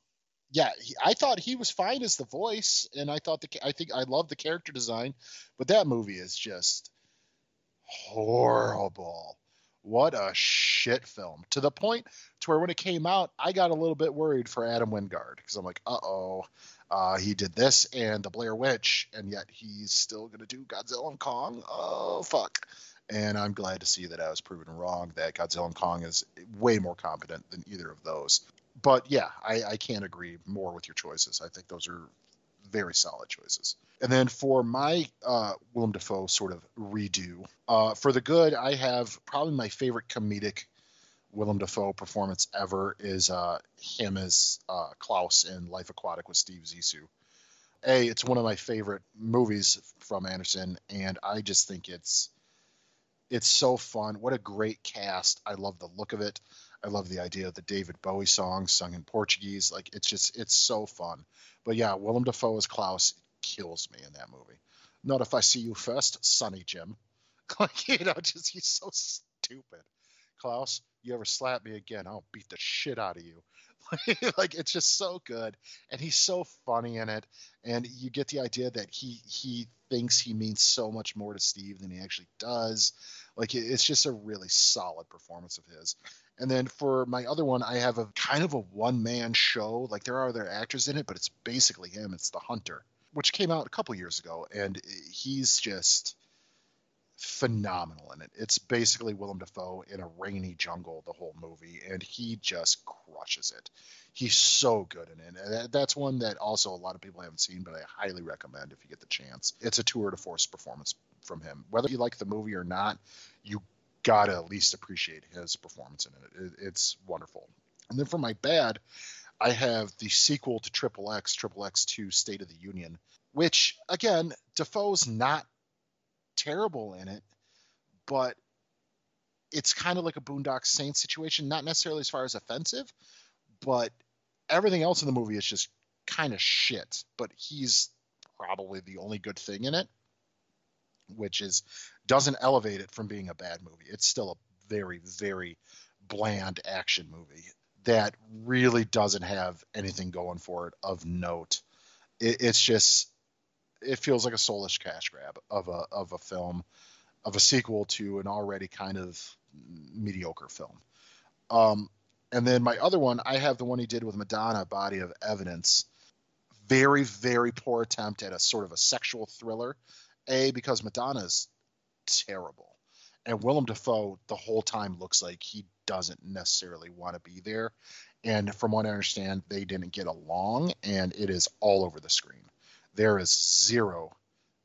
Yeah, he, I thought he was fine as the voice, and I thought the I think I love the character design, but that movie is just horrible. What a shit film. To the point to where when it came out, I got a little bit worried for Adam Wingard because I'm like, uh-oh, uh, he did this and the Blair Witch, and yet he's still gonna do Godzilla and Kong. Oh fuck and I'm glad to see that I was proven wrong. That Godzilla and Kong is way more competent than either of those. But yeah, I, I can't agree more with your choices. I think those are very solid choices. And then for my uh, Willem Dafoe sort of redo, uh, for the good, I have probably my favorite comedic Willem Dafoe performance ever is uh, him as uh, Klaus in Life Aquatic with Steve Zissou. A, it's one of my favorite movies from Anderson, and I just think it's it's so fun. What a great cast. I love the look of it. I love the idea of the David Bowie song sung in Portuguese. Like it's just it's so fun. But yeah, Willem Dafoe as Klaus kills me in that movie. Not if I see you first, Sonny Jim. like you know, just he's so stupid. Klaus, you ever slap me again, I'll beat the shit out of you. like it's just so good, and he's so funny in it, and you get the idea that he he thinks he means so much more to Steve than he actually does. Like it's just a really solid performance of his. And then for my other one, I have a kind of a one man show. Like there are other actors in it, but it's basically him. It's The Hunter, which came out a couple years ago, and he's just phenomenal in it. It's basically Willem Dafoe in a rainy jungle the whole movie, and he just crushes it. He's so good in it. And that's one that also a lot of people haven't seen, but I highly recommend if you get the chance. It's a tour de force performance from him. Whether you like the movie or not, you gotta at least appreciate his performance in it. it it's wonderful. And then for my bad, I have the sequel to Triple X, Triple X 2 State of the Union, which again, Dafoe's not terrible in it, but it's kind of like a Boondock Saints situation, not necessarily as far as offensive, but everything else in the movie is just kind of shit. But he's probably the only good thing in it, which is doesn't elevate it from being a bad movie. It's still a very, very bland action movie that really doesn't have anything going for it of note. It, it's just it feels like a soulless cash grab of a of a film of a sequel to an already kind of mediocre film. Um, and then my other one, I have the one he did with Madonna, Body of Evidence. Very, very poor attempt at a sort of a sexual thriller. A, because Madonna's terrible. And Willem Dafoe the whole time looks like he doesn't necessarily want to be there. And from what I understand, they didn't get along, and it is all over the screen. There is zero,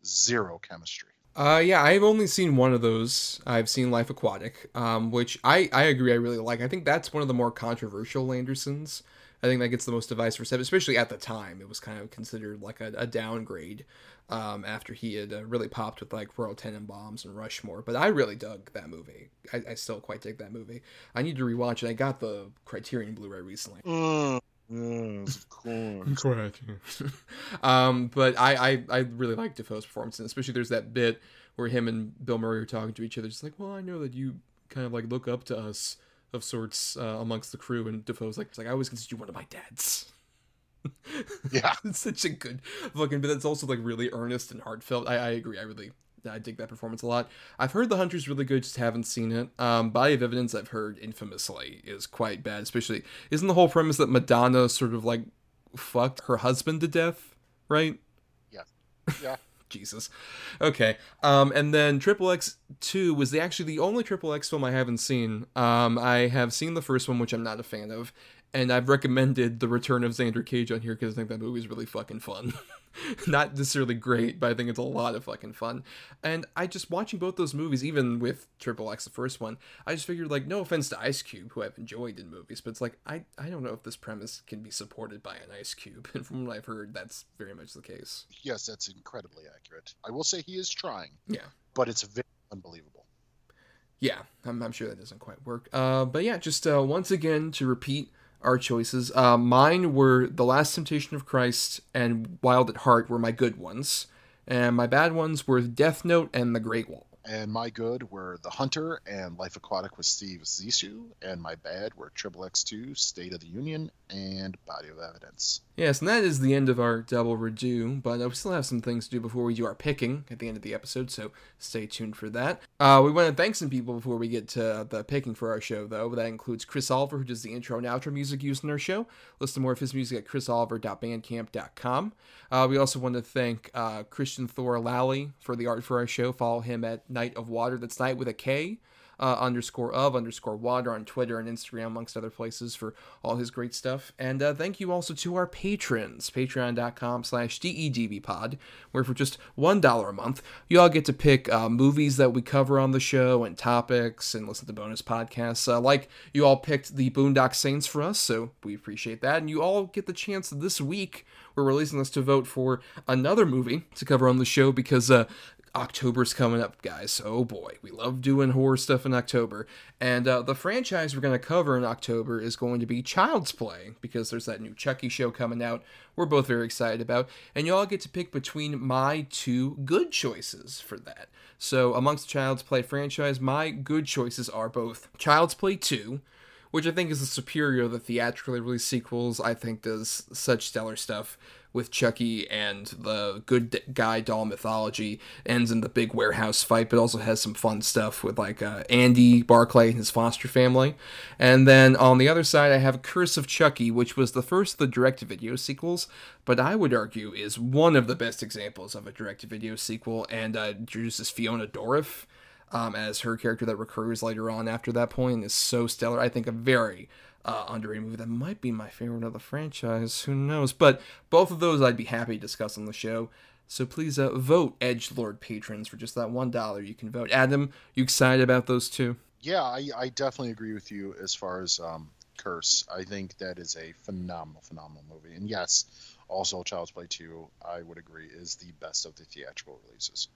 zero chemistry. Uh, yeah, I've only seen one of those. I've seen Life Aquatic, um, which I, I agree I really like. I think that's one of the more controversial Andersons. I think that gets the most device reception, especially at the time. It was kind of considered like a, a downgrade um, after he had uh, really popped with like Royal Tenenbaums and Rushmore. But I really dug that movie. I, I still quite dig that movie. I need to rewatch it. I got the Criterion Blu-ray recently. Mm, yes, of course. um, but I, I, I really like Dafoe's performance, and especially there's that bit where him and Bill Murray are talking to each other. It's like, well, I know that you kind of like look up to us of sorts uh, amongst the crew, and Dafoe's like, it's like I always consider you one of my dads. yeah, it's such a good fucking. But it's also like really earnest and heartfelt. I, I agree. I really. I dig that performance a lot. I've heard The Hunter's really good, just haven't seen it. Um, Body of Evidence, I've heard infamously is quite bad. Especially, isn't the whole premise that Madonna sort of like fucked her husband to death, right? Yeah. Yeah. Jesus. Okay. Um, and then Triple X Two was the actually the only Triple X film I haven't seen. Um, I have seen the first one, which I'm not a fan of, and I've recommended the Return of Xander Cage on here because I think that movie is really fucking fun. not necessarily great, but I think it's a lot of fucking fun. And I just watching both those movies, even with Triple X, the first one, I just figured like, no offense to Ice Cube, who I've enjoyed in movies, but it's like I I don't know if this premise can be supported by an Ice Cube, and from what I've heard, that's very much the case. Yes, that's incredibly accurate. I will say he is trying. Yeah. But it's very unbelievable. Yeah, I'm, I'm sure that doesn't quite work. Uh, but yeah, just uh, once again to repeat our choices. Uh, mine were The Last Temptation of Christ and Wild at Heart were my good ones, and my bad ones were Death Note and The Great Wall. And my good were The Hunter and Life Aquatic with Steve Zissou, and my bad were Triple X2, State of the Union, and Body of Evidence. Yes, and that is the end of our double redo, but uh, we still have some things to do before we do our picking at the end of the episode, so stay tuned for that. Uh, we want to thank some people before we get to the picking for our show, though. That includes Chris Oliver, who does the intro and outro music used in our show. Listen to more of his music at chrisoliver.bandcamp.com. Uh, we also want to thank uh, Christian Thor Lally for the art for our show. Follow him at Night of Water, that's Night with a K uh, underscore of underscore water on Twitter and Instagram, amongst other places, for all his great stuff. And uh, thank you also to our patrons, patreon.com slash DEDBpod, where for just $1 a month, you all get to pick uh, movies that we cover on the show and topics and listen to bonus podcasts. Uh, like you all picked the Boondock Saints for us, so we appreciate that. And you all get the chance this week, we're releasing this to vote for another movie to cover on the show because uh, October's coming up, guys. Oh boy, we love doing horror stuff in October. And uh, the franchise we're going to cover in October is going to be Child's Play because there's that new Chucky show coming out. We're both very excited about, and y'all get to pick between my two good choices for that. So, amongst Child's Play franchise, my good choices are both Child's Play 2, which I think is the superior of the theatrically released sequels. I think does such stellar stuff with Chucky and the good guy doll mythology ends in the big warehouse fight, but also has some fun stuff with like uh, Andy Barclay and his foster family. And then on the other side, I have Curse of Chucky, which was the first of the direct-to-video sequels, but I would argue is one of the best examples of a direct-to-video sequel, and uh, introduces Fiona Dourif. Um, as her character that recurs later on after that point is so stellar. I think a very uh, underrated movie that might be my favorite of the franchise. Who knows? But both of those I'd be happy to discuss on the show. So please uh, vote Edge Lord patrons for just that one dollar. You can vote. Adam, you excited about those two? Yeah, I, I definitely agree with you as far as um, Curse. I think that is a phenomenal, phenomenal movie. And yes, also Child's Play 2, I would agree, is the best of the theatrical releases.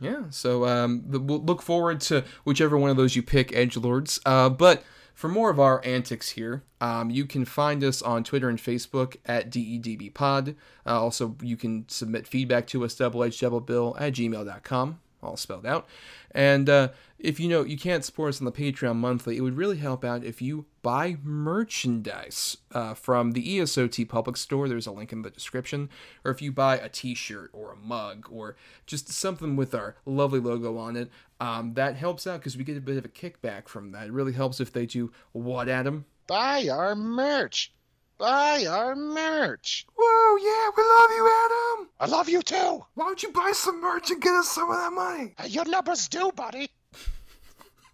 Yeah, so um, we'll look forward to whichever one of those you pick, Edge Lords. Uh, but for more of our antics here, um, you can find us on Twitter and Facebook at DEDBpod. Uh, also, you can submit feedback to us, doubleedgedoublebill at gmail.com all spelled out. And uh, if you know you can't support us on the Patreon monthly, it would really help out if you buy merchandise uh, from the ESO Public Store. There's a link in the description. Or if you buy a T-shirt or a mug or just something with our lovely logo on it, um, that helps out because we get a bit of a kickback from that. It really helps if they do what, Adam? Buy our merch. Buy our merch. Whoa, yeah, we love you, Adam. I love you too. Why don't you buy some merch and get us some of that money? Hey, your numbers due, buddy.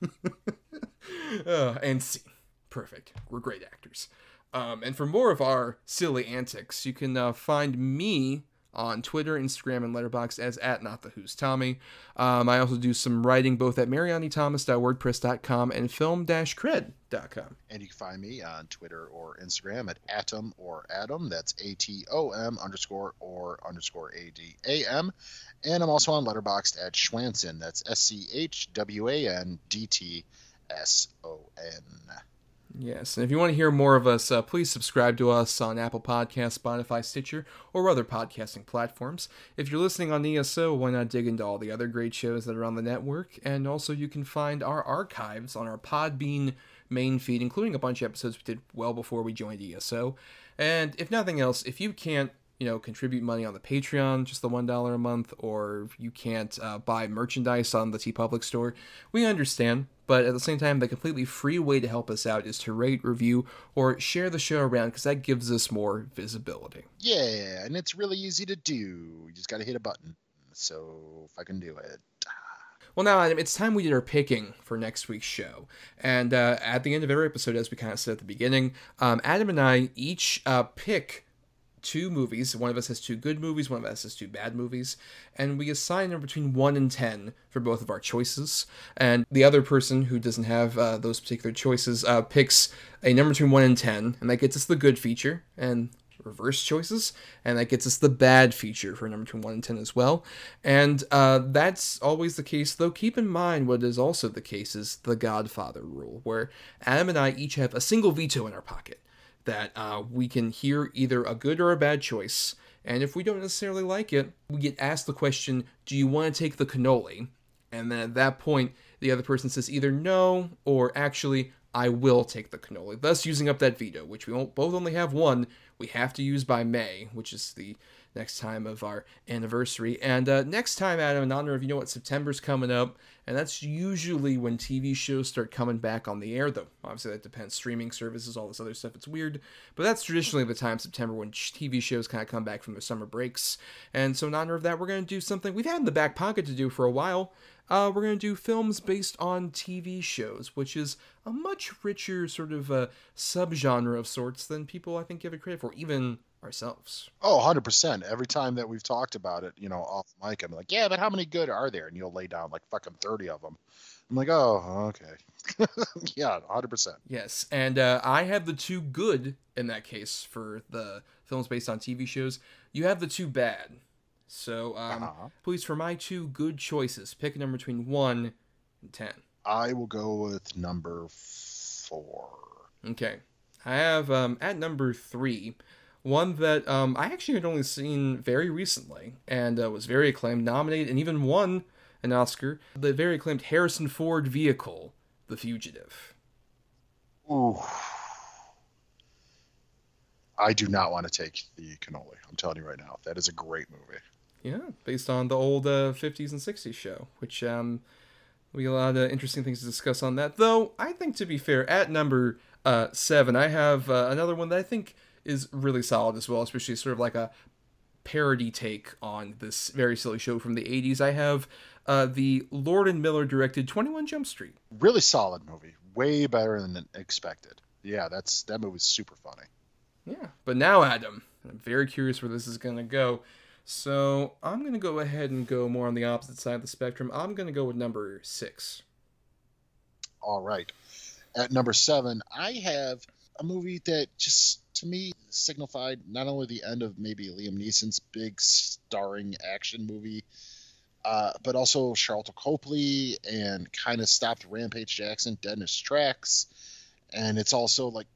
uh, and see. Perfect. We're great actors. Um, and for more of our silly antics, you can uh, find me on Twitter, Instagram, and Letterboxd as at Not the Who's Tommy. Um, I also do some writing both at marianithomas.wordpress.com and film-cred.com. And you can find me on Twitter or Instagram at Atom or Adam. That's A-T-O-M underscore or underscore A-D-A-M. And I'm also on Letterboxd at Schwandtson. That's S-C-H-W-A-N-D-T-S-O-N. Yes, and if you want to hear more of us, uh, please subscribe to us on Apple Podcasts, Spotify, Stitcher, or other podcasting platforms. If you're listening on ESO, why not dig into all the other great shows that are on the network? And also, you can find our archives on our Podbean main feed, including a bunch of episodes we did well before we joined ESO. And if nothing else, if you can't you know, contribute money on the Patreon, just the $1 a month, or you can't uh, buy merchandise on the TeePublic store, we understand. But at the same time, the completely free way to help us out is to rate, review, or share the show around because that gives us more visibility. Yeah, and it's really easy to do. You just got to hit a button. So if I can do it. Well, now, Adam, it's time we did our picking for next week's show. And uh, at the end of every episode, as we kind of said at the beginning, um, Adam and I each uh, pick two movies. One of us has two good movies, one of us has two bad movies, and we assign them between 1 and 10 for both of our choices. And the other person who doesn't have uh, those particular choices uh, picks a number between 1 and 10, and that gets us the good feature, and reverse choices, and that gets us the bad feature for number between 1 and 10 as well. And uh, that's always the case, though keep in mind what is also the case is the Godfather rule, where Adam and I each have a single veto in our pocket that uh, we can hear either a good or a bad choice. And if we don't necessarily like it, we get asked the question, Do you want to take the cannoli? And then at that point, the other person says either no or actually, I will take the cannoli, thus using up that veto, which we won't both only have one. We have to use by May, which is the next time of our anniversary. And uh, next time, Adam, in honor of you know what September's coming up, and that's usually when TV shows start coming back on the air. Though obviously that depends, streaming services, all this other stuff. It's weird, but that's traditionally the time September when TV shows kind of come back from their summer breaks. And so in honor of that, we're going to do something we've had in the back pocket to do for a while. Uh, we're going to do films based on TV shows, which is a much richer sort of uh, subgenre of sorts than people I think give it credit for, even ourselves. Oh, 100%. Every time that we've talked about it, you know, off mic, I'm like, yeah, but how many good are there? And you'll lay down like fucking 30 of them. I'm like, oh, okay. yeah, 100%. Yes. And uh, I have the two good in that case for the films based on TV shows. You have the two bad. So um, uh-huh. please, for my two good choices, pick a number between 1 and 10. I will go with number 4. Okay. I have um, at number 3 one that um, I actually had only seen very recently and uh, was very acclaimed, nominated, and even won an Oscar. The very acclaimed Harrison Ford vehicle, The Fugitive. Ooh. I do not want to take the cannoli. I'm telling you right now. That is a great movie. Yeah, based on the old uh, 50s and 60s show, which um, we got a lot of interesting things to discuss on that. Though, I think to be fair, at number uh, seven, I have uh, another one that I think is really solid as well, especially sort of like a parody take on this very silly show from the 80s. I have uh, the Lord and Miller directed 21 Jump Street. Really solid movie. Way better than expected. Yeah, that's that movie's super funny. Yeah, but now Adam, I'm very curious where this is going to go. So I'm going to go ahead and go more on the opposite side of the spectrum. I'm going to go with number six. All right. At number seven, I have a movie that just, to me, signified not only the end of maybe Liam Neeson's big starring action movie, uh, but also Sharlto Copley and kind of stopped Rampage Jackson dead in his tracks. And it's also like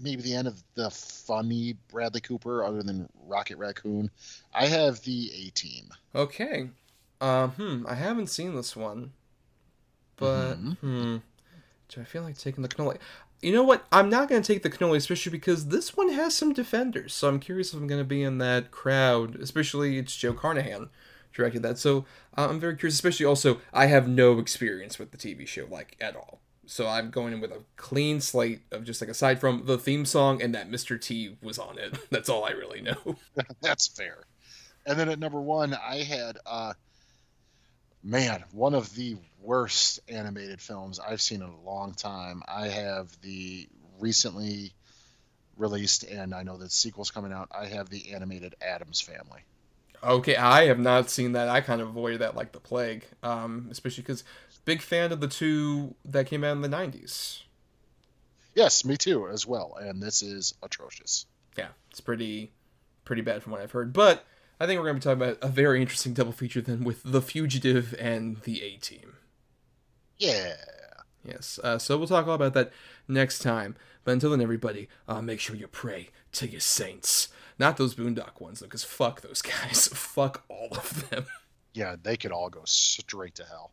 maybe the end of the funny Bradley Cooper, other than Rocket Raccoon. I have the A Team. Okay. Uh, hmm. I haven't seen this one, but mm-hmm. hmm. Do I feel like taking the cannoli? You know what? I'm not going to take the cannoli, especially because this one has some defenders. So I'm curious if I'm going to be in that crowd. Especially it's Joe Carnahan directed that. So uh, I'm very curious. Especially also, I have no experience with the TV show like at all. So I'm going in with a clean slate of just like aside from the theme song and that Mr. T was on it. That's all I really know. That's fair. And then at number one, I had uh man, one of the worst animated films I've seen in a long time. I have the recently released and I know the sequel's coming out. I have the animated Addams Family. Okay, I have not seen that. I kind of avoided that like the plague, um, especially because big fan of the two that came out in the 90s. Yes, me too, as well. And this is atrocious. Yeah, it's pretty, pretty bad from what I've heard. But I think we're going to be talking about a very interesting double feature then with The Fugitive and The A Team. Yeah. Yes. Uh, so we'll talk all about that next time. But until then, everybody, uh, make sure you pray to your saints. Not those Boondock ones, though, because fuck those guys. fuck all of them. Yeah, they could all go straight to hell.